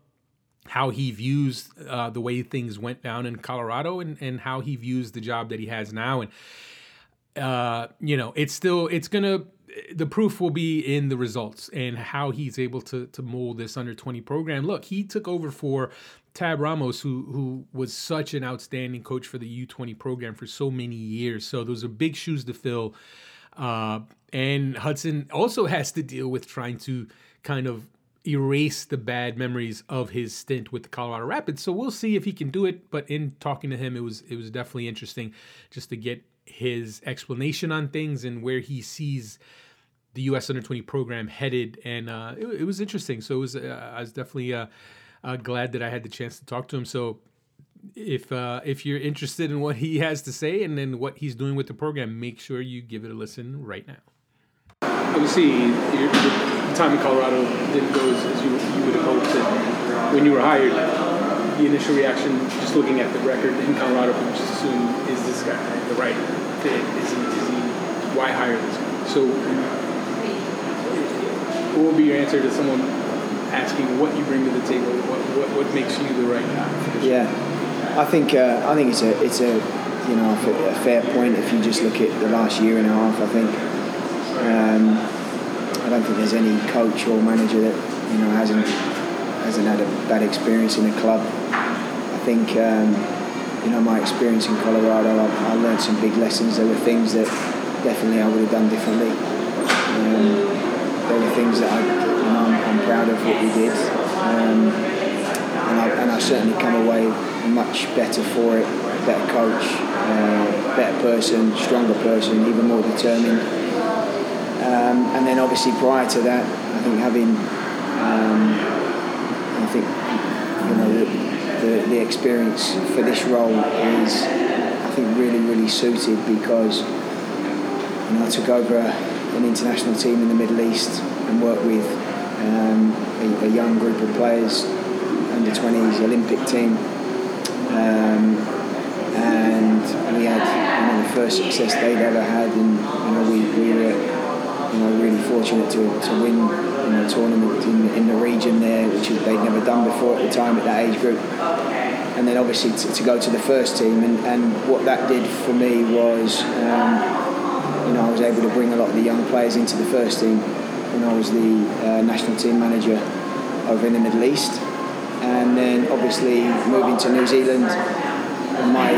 how he views uh, the way things went down in Colorado, and, and how he views the job that he has now. And, uh, you know, it's still, it's going to, the proof will be in the results and how he's able to to mold this under 20 program. Look, he took over for Tab Ramos, who who was such an outstanding coach for the U20 program for so many years. So those are big shoes to fill. Uh, and Hudson also has to deal with trying to kind of erase the bad memories of his stint with the Colorado Rapids. So we'll see if he can do it. But in talking to him, it was it was definitely interesting just to get his explanation on things and where he sees the U.S. Under 20 program headed. And uh, it, it, was interesting. So it was uh, I was definitely uh, glad that I had the chance to talk to him. So if uh, if you're interested in what he has to say and then what he's doing with the program, make sure you give it a listen right now. Obviously, your, your time in Colorado didn't go as, as you, you would have hoped. And when you were hired, the initial reaction, just looking at the record in Colorado, we just assume is this guy the right fit? Is he, is he why hire this guy? So, what would be your answer to someone asking what you bring to the table, what, what, what makes you the right guy. Yeah, I think uh, I think it's a it's a you know a fair point if you just look at the last year and a half. I think um, I don't think there's any coach or manager that you know hasn't hasn't had a bad experience in a club. I think um, you know my experience in Colorado, I, I, learned some big lessons. There were things that definitely I would have done differently. Um, there were things that I proud of what we did. Um, and, I, and I certainly come away much better for it, better coach, uh, better person, stronger person, even more determined. Um, and then obviously prior to that, I think having, um, I think, you know, the, the, the experience for this role is, I think, really, really suited because, you know, I took over an international team in the Middle East and worked with um, a, a, young group of players, under 20s Olympic team. Um, and we had you know, the first success they'd ever had, and you know, we, we were you know, really fortunate to, to win you know, tournament in, in the region there, which they'd never done before at the time at that age group. And then obviously to, to go to the first team, and, and what that did for me was, um, you know, I was able to bring a lot of the young players into the first team when I was the uh, national team manager over in the Middle East. And then obviously moving to New Zealand, my,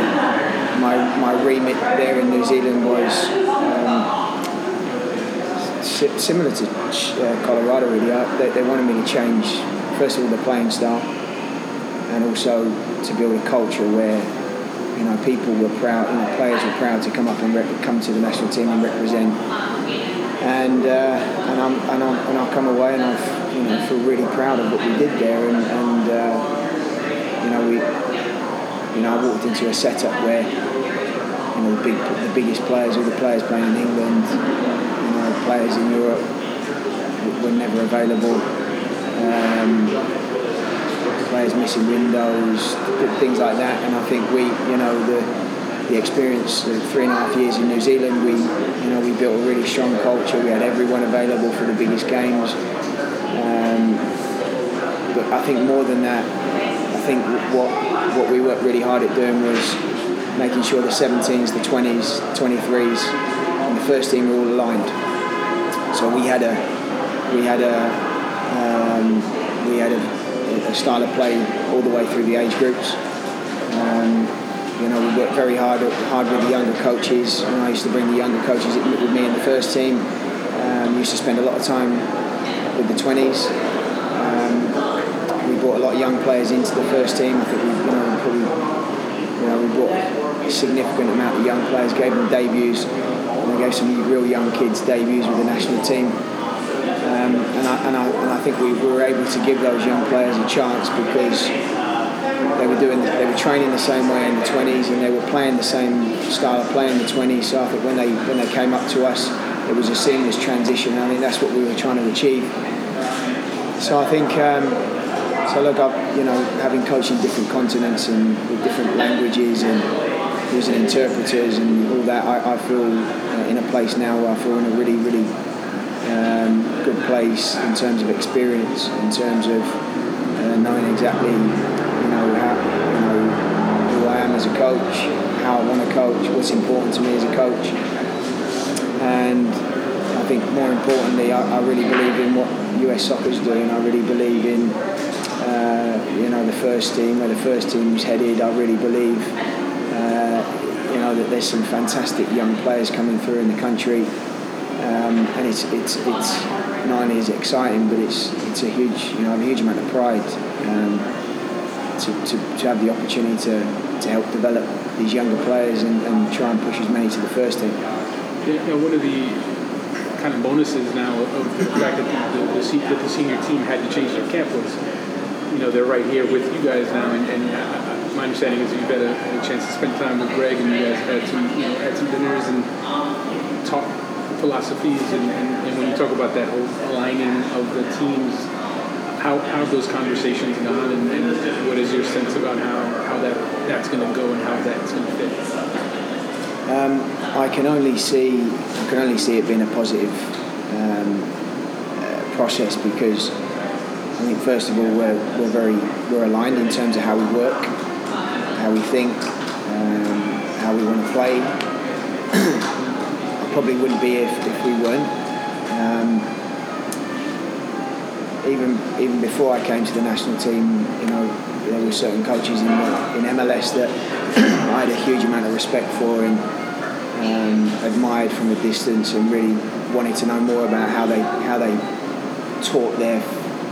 my, my remit there in New Zealand was um, similar to uh, Colorado really. I, they, they wanted me to change, first of all, the playing style and also to build a culture where you know people were proud, you know, players were proud to come up and rep- come to the national team and represent and uh, and I'm and I'm and I come away and I you know feel really proud of what we did there and, and uh, you know we you know I walked into a setup where you know the big the biggest players all the players playing in England you know players in Europe were never available Um, players missing windows, things like that. And I think we, you know, the the experience of three and a half years in New Zealand, we, you know, we built a really strong culture. We had everyone available for the biggest games. Um, but I think more than that, I think what what we worked really hard at doing was making sure the 17s, the 20s, 23s, and the first team were all aligned. So we had a we had a um, we had a, a, style of play all the way through the age groups. Um, you know, we worked very hard hard with the younger coaches. I used to bring the younger coaches with me in the first team. Um, used to spend a lot of time with the 20s. Um, we brought a lot of young players into the first team. I think we, you know, probably, you know, we brought a significant amount of young players, gave them debuts. And we gave some real young kids debuts with the national team. Um, and, I, and, I, and I think we, we were able to give those young players a chance because were doing they were training the same way in the 20s and they were playing the same style of play in the 20s so I think when they when they came up to us it was a seamless transition. I think that's what we were trying to achieve. So I think um, so look up you know having coached in different continents and with different languages and using interpreters and all that I, I feel uh, in a place now where I feel in a really really um, good place in terms of experience in terms of uh, knowing exactly you know who I am as a coach, how I want to coach, what's important to me as a coach, and I think more importantly, I, I really believe in what US soccer's doing. I really believe in uh, you know the first team, where the first team's headed. I really believe uh, you know that there's some fantastic young players coming through in the country. Um, and it's it's it's not only is it exciting, but it's it's a huge you know a huge amount of pride. Um, to, to, to have the opportunity to, to help develop these younger players and, and try and push as many to the first team. Yeah, one of the kind of bonuses now of the fact that the, the, that the senior team had to change their camp was, you know, they're right here with you guys now, and, and uh, my understanding is you've had a, a, chance to spend time with Greg, and you guys had some, you know, had some dinners and talk philosophies, and, and, and when you talk about that whole aligning of the teams how, have those conversations gone and, and, what is your sense about how, how that, that's going to go and how that's going to fit? Um, I can only see I can only see it being a positive um, uh, process because I think first of all we're, we're very we're aligned in terms of how we work, how we think, um, how we want to play. I probably wouldn't be if, if we weren't. Even even before I came to the national team, you know, there were certain coaches in in MLS that I had a huge amount of respect for and um, admired from a distance, and really wanted to know more about how they how they taught their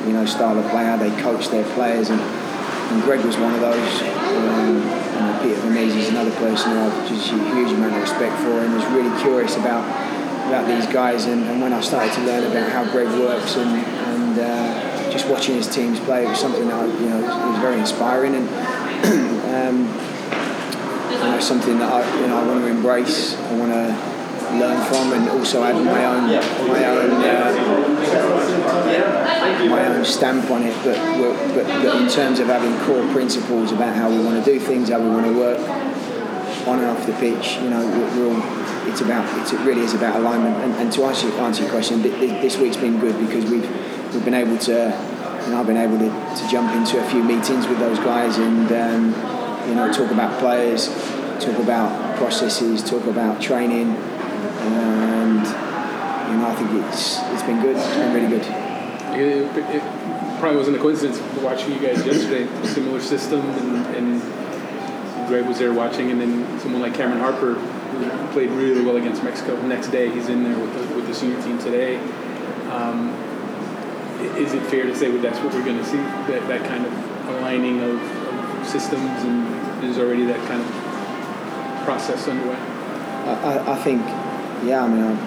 you know style of play, how they coached their players, and, and Greg was one of those. Um, Peter Vermes is another person who I've just a huge amount of respect for, and was really curious about about these guys. And, and when I started to learn about how Greg works and uh, just watching his teams play was something that you know was very inspiring and um, you know something that I you know I want to embrace. I want to learn from and also add my own my own uh, my own stamp on it. But, but but in terms of having core principles about how we want to do things, how we want to work on and off the pitch, you know, we're, all it's about it's, it really is about alignment. And, and to answer, answer your question, this week's been good because we've we've been able to, know, I've been able to, to jump into a few meetings with those guys and, um, you know, talk about players, talk about processes, talk about training, and you know, I think it's it's been good. It's been really good. It, it, it probably wasn't a coincidence watching you guys yesterday. Similar system, and, and Greg was there watching, and then someone like Cameron Harper played really well against Mexico. The next day, he's in there with the, with the senior team today. Um, is it fair to say that that's what we're going to see? That, that kind of aligning of, of systems and is already that kind of process underway? I, I think, yeah, I mean, I'm,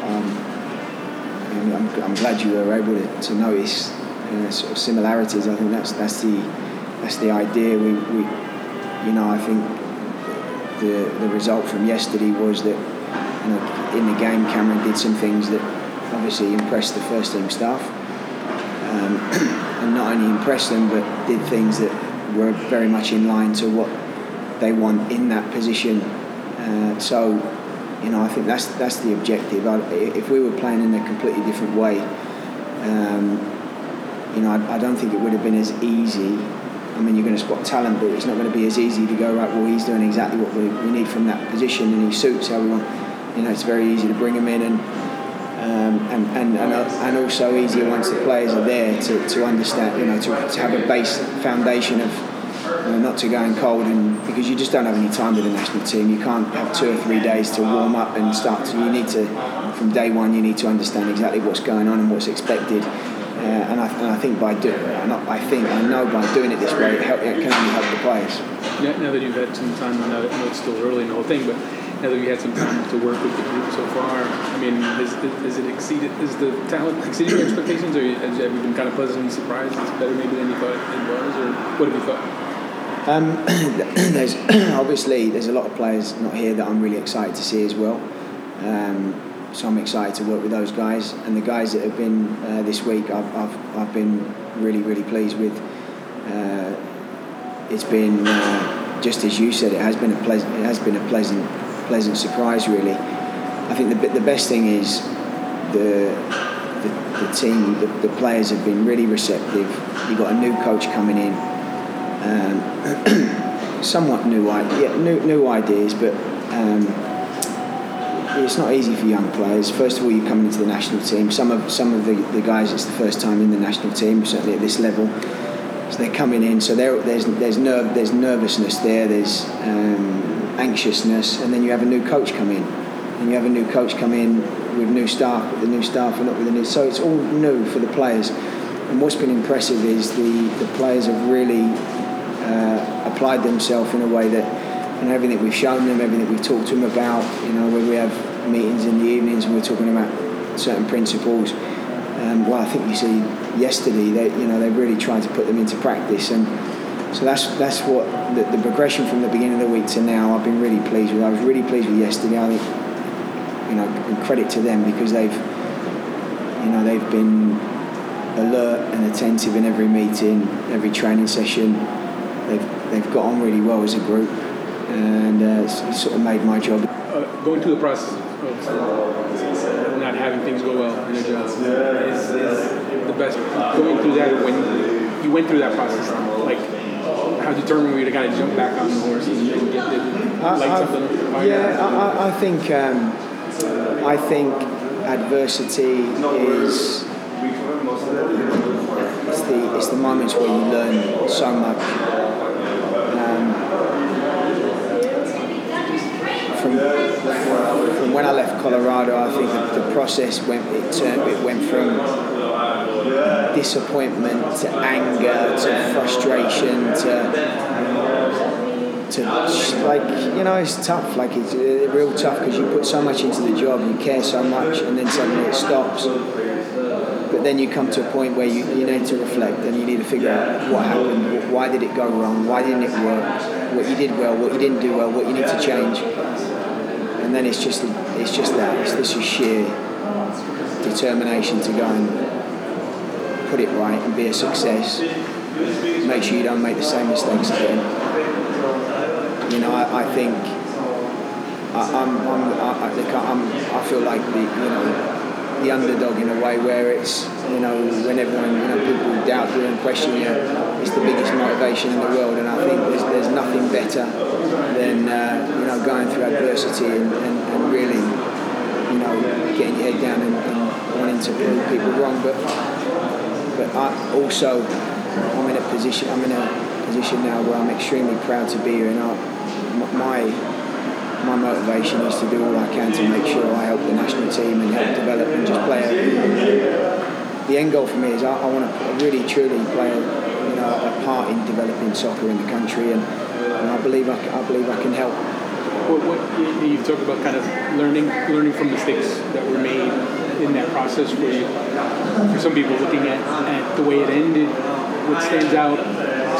I'm, I'm, glad you were able to, to notice you know, sort of similarities. I think that's that's the that's the idea. We, we you know, I think the the result from yesterday was that you know in the game Cameron did some things that obviously impressed the first team staff um, and not only impressed them but did things that were very much in line to what they want in that position. Uh, so, you know, I think that's that's the objective. I, if we were playing in a completely different way, um, you know, I, I, don't think it would have been as easy. I mean, you're going to spot talent, but it's not going to be as easy to go right. Well, he's doing exactly what we, we need from that position, and he suits want. You know, it's very easy to bring him in and um, and, and, and, and, also easier once the players are there to, to understand, you know, to, to have a base foundation of you know, not to go in cold and because you just don't have any time with the national team. You can't have two or three days to warm up and start to. You need to, from day one, you need to understand exactly what's going on and what's expected. Uh, and, I, and I think by doing, I think I know by doing it this way, it, help, it can only help the players. Yeah, now that you've had some time, I know it's still early in the whole thing, but now that you had some time to work with the group so far, I mean, has, has it exceeded, is the talent exceeding your expectations, or have you been kind of pleasantly surprised it's better maybe than you thought it was, or what have you thought? Um, there's obviously there's a lot of players not here that I'm really excited to see as well. Um, so I'm excited to work with those guys and the guys that have been uh, this week. I've, I've, I've been really really pleased with. Uh, it's been uh, just as you said. It has been a pleasant. It has been a pleasant pleasant surprise, really. I think the, the best thing is the, the, the team, the, the, players have been really receptive. You've got a new coach coming in, um, somewhat new, yeah, new, new ideas, but um, it's not easy for young players. First of all, you're coming into the national team. Some of some of the, the guys, it's the first time in the national team, certainly at this level. So they're coming in. So there's there's nerve there's nervousness there. There's um, anxiousness, and then you have a new coach come in, and you have a new coach come in with new staff, with the new staff, and not with the new. So it's all new for the players. And what's been impressive is the, the players have really uh, applied themselves in a way that, and everything we've shown them, everything we've talked to them about, you know, where we have meetings in the evenings and we're talking about certain principles. Um, well, I think you see yesterday, they, you know, they really tried to put them into practice and so that's that's what the, the, progression from the beginning of the week to now. I've been really pleased with. I was really pleased with yesterday. I think, you know, credit to them because they've, you know, they've been alert and attentive in every meeting, every training session. They've they've got on really well as a group, and uh, sort of made my job. Uh, going through the process of not having things go well in a job is, is the best. Going through that when you went through that process, like how determined were you to kind of jump back on the horse and, get the light something? Yeah, I, I, think um, I think adversity is it's the it's the moments where you learn so much. Um, from from when I left Colorado, I think the, process went it turned it went from disappointment to anger to frustration to to like you know it's tough. Like it's real tough because you put so much into the job you care so much and then suddenly it stops. But then you come to a point where you, you need to reflect and you need to figure out what happened why did it go wrong why didn't it work what you did well what you didn't do well what you need to change. And then it's just it's just that it's this is sheer determination to go and put it right and be a success. Make sure you don't make the same mistakes again. You know, I, I think I, I'm, I'm, I, I'm, I feel like the, you know, the underdog in a way where it's, you know, when everyone, you know, people doubt you and question you, it's the biggest motivation in the world. And I think there's, there's nothing better than, uh, you know, going through adversity and, and, and, really, you know, getting your head down and, and wanting to prove people wrong. But but I also I'm in a position I'm in a position now where I'm extremely proud to be here, and I, my my motivation is to do all I can to make sure I help the national team and help develop and just play. The end goal for me is I, I want to really truly play a, you know a part in developing soccer in the country, and, and I believe I, I believe I can help. What, what you talked about kind of learning learning from mistakes that were made in that process where you, for some people looking at, at the way it ended, what stands out,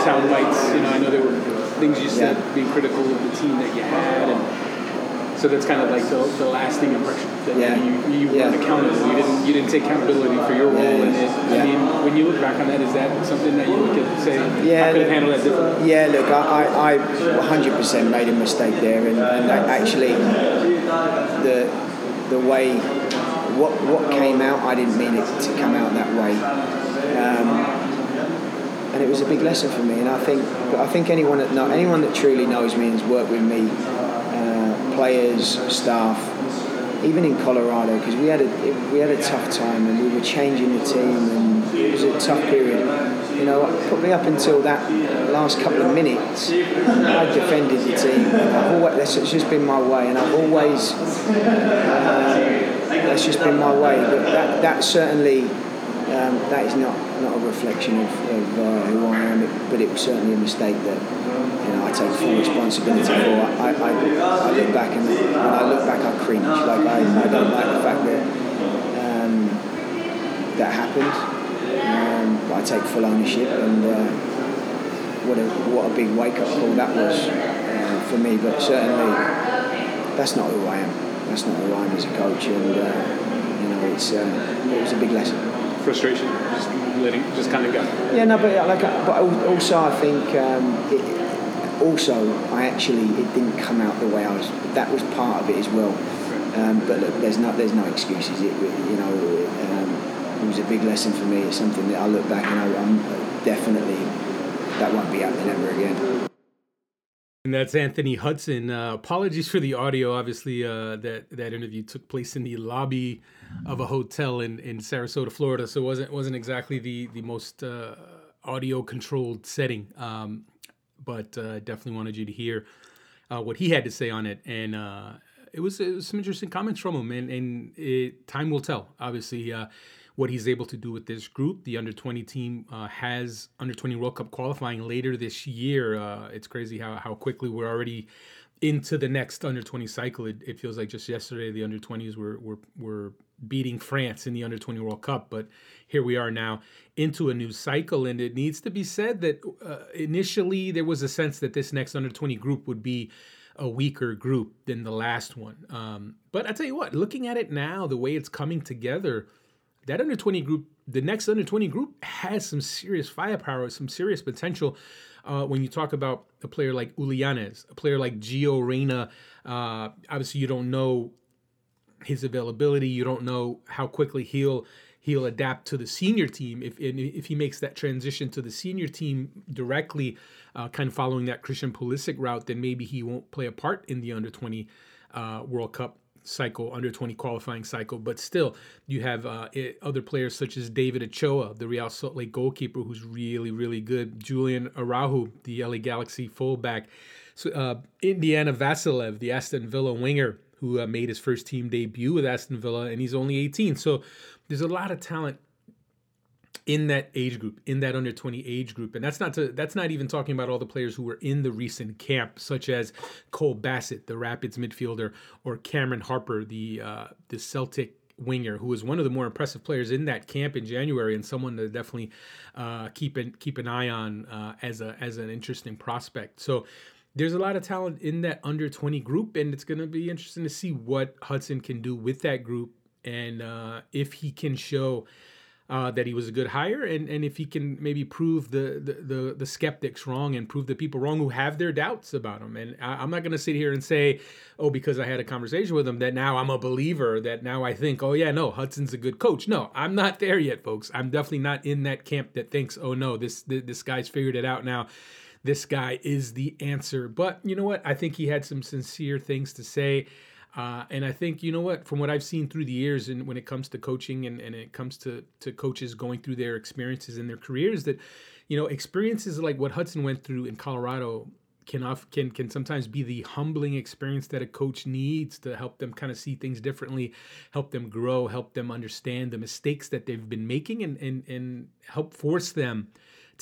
sound bites, you know, I know there were things you said yeah. being critical of the team that you had and So that's kind of like the, the lasting impression that Yeah. you, you Yeah. weren't accountable. You didn't you didn't take accountability for your role Yeah, in it. I mean, when you look back on that, is that something that you look at and say, Yeah, I could have handled that differently? Yeah, look, I, I, I 100% made a mistake there, and, and I actually, the the way what what came out, I didn't mean it to come out that way, um, and it was a big lesson for me. And I think, I think anyone that know, anyone that truly knows me and has worked with me, players, staff, even in Colorado, because we had a we had a tough time and we were changing the team and it was a tough period. You know, probably up until that last couple of minutes, I defended the team. Always, that's it's just been my way, and I've always uh, that's just been my way. But that that certainly um, that is not not a reflection of, of uh, who I am. But it was certainly a mistake that you know I take full responsibility for. I, I, I look back and when I look back, I cringe. Like I, I don't like the fact that um, that happened. Um, I take full ownership, and uh, what a what a big wake up call that was uh, for me. But certainly, that's not who I am. That's not who I am as a coach, and uh, you know, it's uh, it was a big lesson. Frustration, just letting, just kind of go. Yeah, no, but like, uh, but also I think um, it, also I actually it didn't come out the way I was. That was part of it as well. Um, but look, there's no there's no excuses. It you know um, it was a big lesson for me. It's something that I look back and I, I'm definitely that won't be happening ever again. And that's Anthony Hudson. Uh, apologies for the audio. Obviously, uh, that that interview took place in the lobby of a hotel in, in Sarasota, Florida. So it wasn't wasn't exactly the the most uh, audio controlled setting. Um, but uh, definitely wanted you to hear uh, what he had to say on it, and uh, it was, it was some interesting comments from him. And and it, time will tell. Obviously. What he's able to do with this group. The under 20 team uh, has under 20 World Cup qualifying later this year. Uh, it's crazy how, how quickly we're already into the next under 20 cycle. It, it feels like just yesterday the under 20s were, were, were beating France in the under 20 World Cup, but here we are now into a new cycle. And it needs to be said that uh, initially there was a sense that this next under 20 group would be a weaker group than the last one. Um, but I tell you what, looking at it now, the way it's coming together, that under 20 group, the next under 20 group has some serious firepower, some serious potential. Uh, when you talk about a player like Ulianes, a player like Gio Reyna, uh, obviously you don't know his availability. You don't know how quickly he'll he'll adapt to the senior team if if he makes that transition to the senior team directly, uh, kind of following that Christian Pulisic route. Then maybe he won't play a part in the under 20 uh, World Cup cycle, under 20 qualifying cycle. But still, you have uh, other players such as David Ochoa, the Real Salt Lake goalkeeper, who's really, really good. Julian Araujo, the LA Galaxy fullback. So, uh, Indiana Vassilev, the Aston Villa winger, who uh, made his first team debut with Aston Villa, and he's only 18. So there's a lot of talent in that age group, in that under 20 age group. And that's not to that's not even talking about all the players who were in the recent camp, such as Cole Bassett, the Rapids midfielder, or Cameron Harper, the uh, the Celtic winger, who was one of the more impressive players in that camp in January, and someone to definitely uh, keep an keep an eye on uh, as a as an interesting prospect. So there's a lot of talent in that under 20 group, and it's going to be interesting to see what Hudson can do with that group and uh, if he can show uh, that he was a good hire, and, and if he can maybe prove the, the, the the skeptics wrong and prove the people wrong who have their doubts about him. And I, I'm not going to sit here and say, oh, because I had a conversation with him, that now I'm a believer. That now I think, oh yeah, no, Hudson's a good coach. No, I'm not there yet, folks. I'm definitely not in that camp that thinks, oh no, this this guy's figured it out now. This guy is the answer. But you know what? I think he had some sincere things to say. Uh, and I think you know what, from what I've seen through the years, and when it comes to coaching and, and it comes to to coaches going through their experiences in their careers, that you know experiences like what Hudson went through in Colorado can off, can can sometimes be the humbling experience that a coach needs to help them kind of see things differently, help them grow, help them understand the mistakes that they've been making, and and and help force them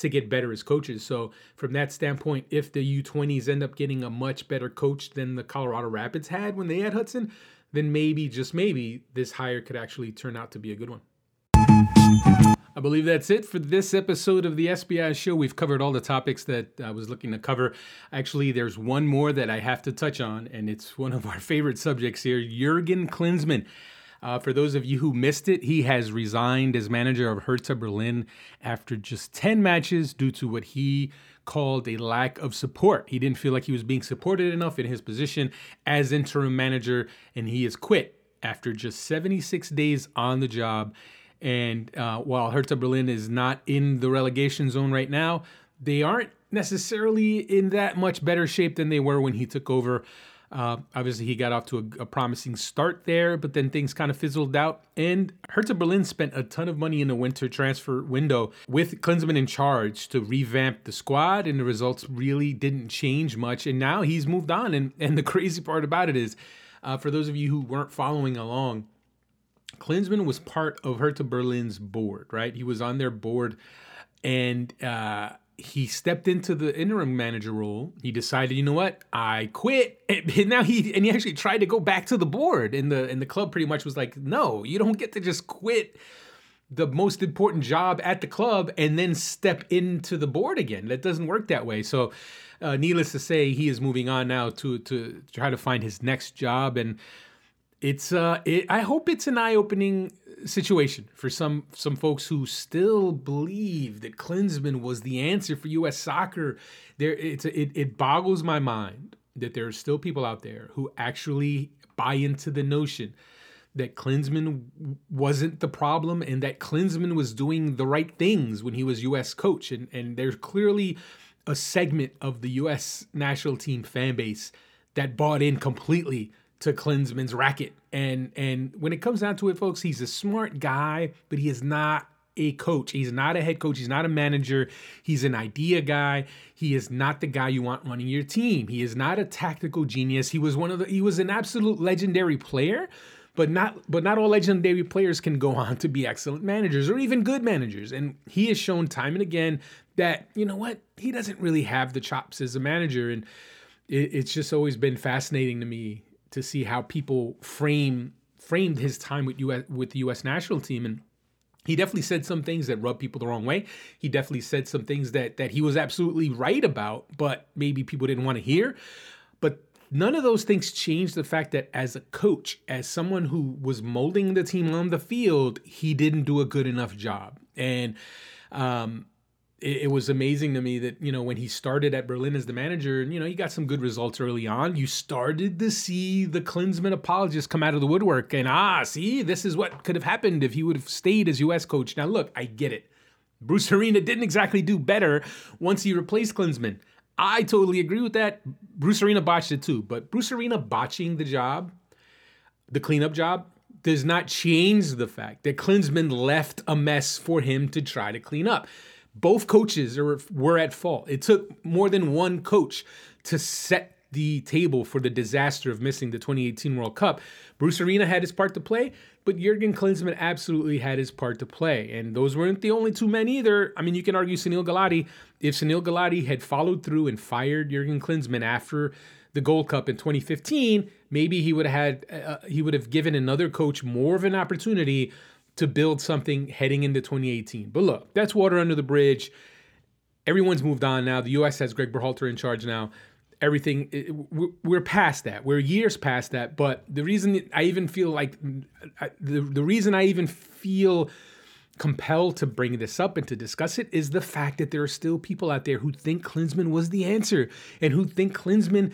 to get better as coaches. So from that standpoint, if the U20s end up getting a much better coach than the Colorado Rapids had when they had Hudson, then maybe just maybe this hire could actually turn out to be a good one. I believe that's it for this episode of the SBI show. We've covered all the topics that I was looking to cover. Actually, there's one more that I have to touch on, and it's one of our favorite subjects here Jurgen Klinsmann. Uh, for those of you who missed it, he has resigned as manager of Hertha Berlin after just 10 matches due to what he called a lack of support. He didn't feel like he was being supported enough in his position as interim manager, and he has quit after just 76 days on the job. And uh, while Hertha Berlin is not in the relegation zone right now, they aren't necessarily in that much better shape than they were when he took over. Uh, obviously, he got off to a, a, promising start there, but then things kind of fizzled out. And Hertha Berlin spent a ton of money in the winter transfer window with Klinsmann in charge to revamp the squad, and the results really didn't change much. And now he's moved on. And, and the crazy part about it is, uh, for those of you who weren't following along, Klinsmann was part of Hertha Berlin's board, right? He was on their board, and uh, he stepped into the interim manager role. He decided, you know what, I quit. And now he and he actually tried to go back to the board. And the and the club pretty much was like, no, you don't get to just quit the most important job at the club and then step into the board again. That doesn't work that way. So, uh, needless to say, he is moving on now to to try to find his next job and it's uh it, i hope it's an eye-opening situation for some some folks who still believe that Klinsmann was the answer for U.S. soccer. There, it's it, it boggles my mind that there are still people out there who actually buy into the notion that Klinsmann wasn't the problem and that Klinsmann was doing the right things when he was U.S. coach. And and there's clearly a segment of the U.S. national team fan base that bought in completely to Klinsmann's racket. And and when it comes down to it, folks, he's a smart guy, but he is not a coach. He's not a head coach. He's not a manager. He's an idea guy. He is not the guy you want running your team. He is not a tactical genius. He was one of the he was an absolute legendary player, but not but not all legendary players can go on to be excellent managers or even good managers. And he has shown time and again that, you know what, he doesn't really have the chops as a manager. And it, it's just always been fascinating to me to see how people frame framed his time with US with the US national team and he definitely said some things that rubbed people the wrong way. He definitely said some things that that he was absolutely right about, but maybe people didn't want to hear. But none of those things changed the fact that as a coach, as someone who was molding the team on the field, he didn't do a good enough job. And um, it, it, was amazing to me that you know when he started at Berlin as the manager, and you know he got some good results early on. You started to see the Klinsmann apologists come out of the woodwork, and ah, see, this is what could have happened if he would have stayed as U.S. coach. Now, look, I get it. Bruce Arena didn't exactly do better once he replaced Klinsmann. I totally agree with that. Bruce Arena botched it too, but Bruce Arena botching the job, the cleanup job, does not change the fact that Klinsmann left a mess for him to try to clean up both coaches are, were at fault. It took more than one coach to set the table for the disaster of missing the 2018 World Cup. Bruce Arena had his part to play, but Jurgen Klinsmann absolutely had his part to play. And those weren't the only two men either. I mean, you can argue Sunil Gulati. If Sunil Gulati had followed through and fired Jurgen Klinsmann after the Gold Cup in 2015, maybe he would have had uh, he would have given another coach more of an opportunity to build something heading into 2018. But look, that's water under the bridge. Everyone's moved on now. The U.S. has Greg Berhalter in charge now. Everything, we're past that. We're years past that. But the reason I even feel like, the, the reason I even feel compelled to bring this up and to discuss it is the fact that there are still people out there who think Klinsmann was the answer and who think Klinsmann,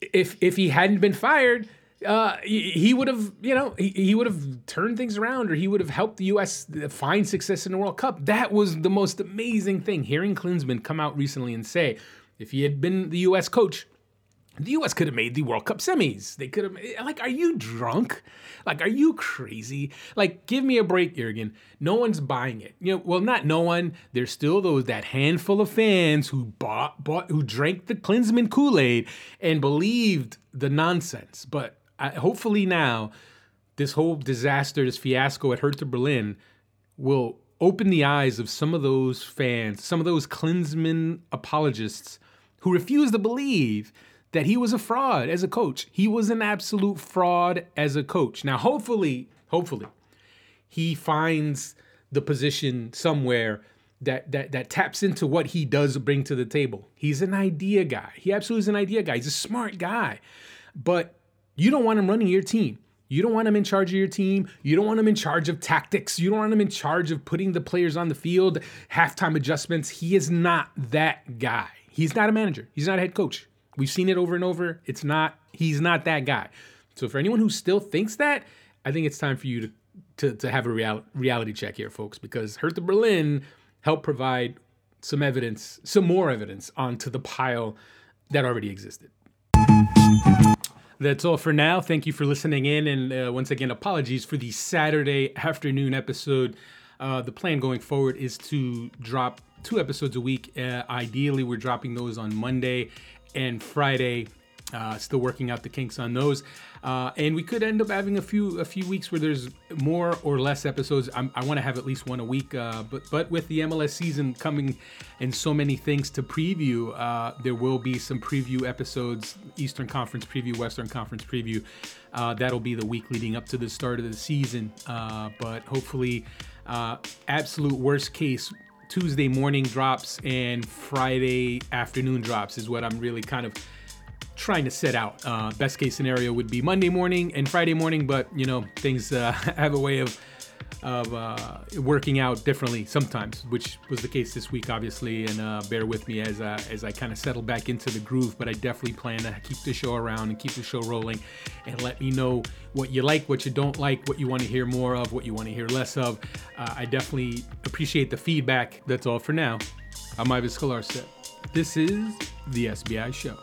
if if he hadn't been fired, uh, he, would have, you know, he, he would have turned things around or he would have helped the U.S. find success in the World Cup. That was the most amazing thing. Hearing Klinsmann come out recently and say, if he had been the U.S. coach, the U.S. could have made the World Cup semis. They could have, like, are you drunk? Like, are you crazy? Like, give me a break, Jurgen. No one's buying it. You know, well, not no one. There's still those that handful of fans who bought, bought, who drank the Klinsmann Kool Aid and believed the nonsense. But I, hopefully now this whole disaster, this fiasco at Hertha Berlin will open the eyes of some of those fans, some of those Klinsmann apologists who refuse to believe that he was a fraud as a coach. He was an absolute fraud as a coach. Now, hopefully, hopefully, he finds the position somewhere that that that taps into what he does bring to the table. He's an idea guy. He absolutely is an idea guy. He's a smart guy. But you don't want him running your team. You don't want him in charge of your team. You don't want him in charge of tactics. You don't want him in charge of putting the players on the field, halftime adjustments. He is not that guy. He's not a manager. He's not a head coach. We've seen it over and over. It's not, he's not that guy. So for anyone who still thinks that, I think it's time for you to to, to have a real, reality check here, folks, because Hertha Berlin helped provide some evidence, some more evidence onto the pile that already existed. That's all for now. Thank you for listening in. And uh, once again, apologies for the Saturday afternoon episode. Uh, the plan going forward is to drop two episodes a week. Uh, ideally, we're dropping those on Monday and Friday uh, still working out the kinks on those, uh, and we could end up having a few a few weeks where there's more or less episodes. I'm, i want to have at least one a week, uh, but but with the MLS season coming and so many things to preview, uh, there will be some preview episodes: Eastern Conference preview, Western Conference preview. Uh, that'll be the week leading up to the start of the season. Uh, but hopefully, absolute worst case. Tuesday morning drops and Friday afternoon drops is what I'm really kind of trying to set out. Uh, best case scenario would be Monday morning and Friday morning, but you know things uh, have a way of of uh, working out differently sometimes, which was the case this week, obviously. And uh, bear with me as as I kind of settle back into the groove. But I definitely plan to keep the show around and keep the show rolling, and let me know what you like, what you don't like, what you want to hear more of, what you want to hear less of. Uh, I definitely appreciate the feedback. That's all for now. I'm Ives Galarcep. This is the SBI Show.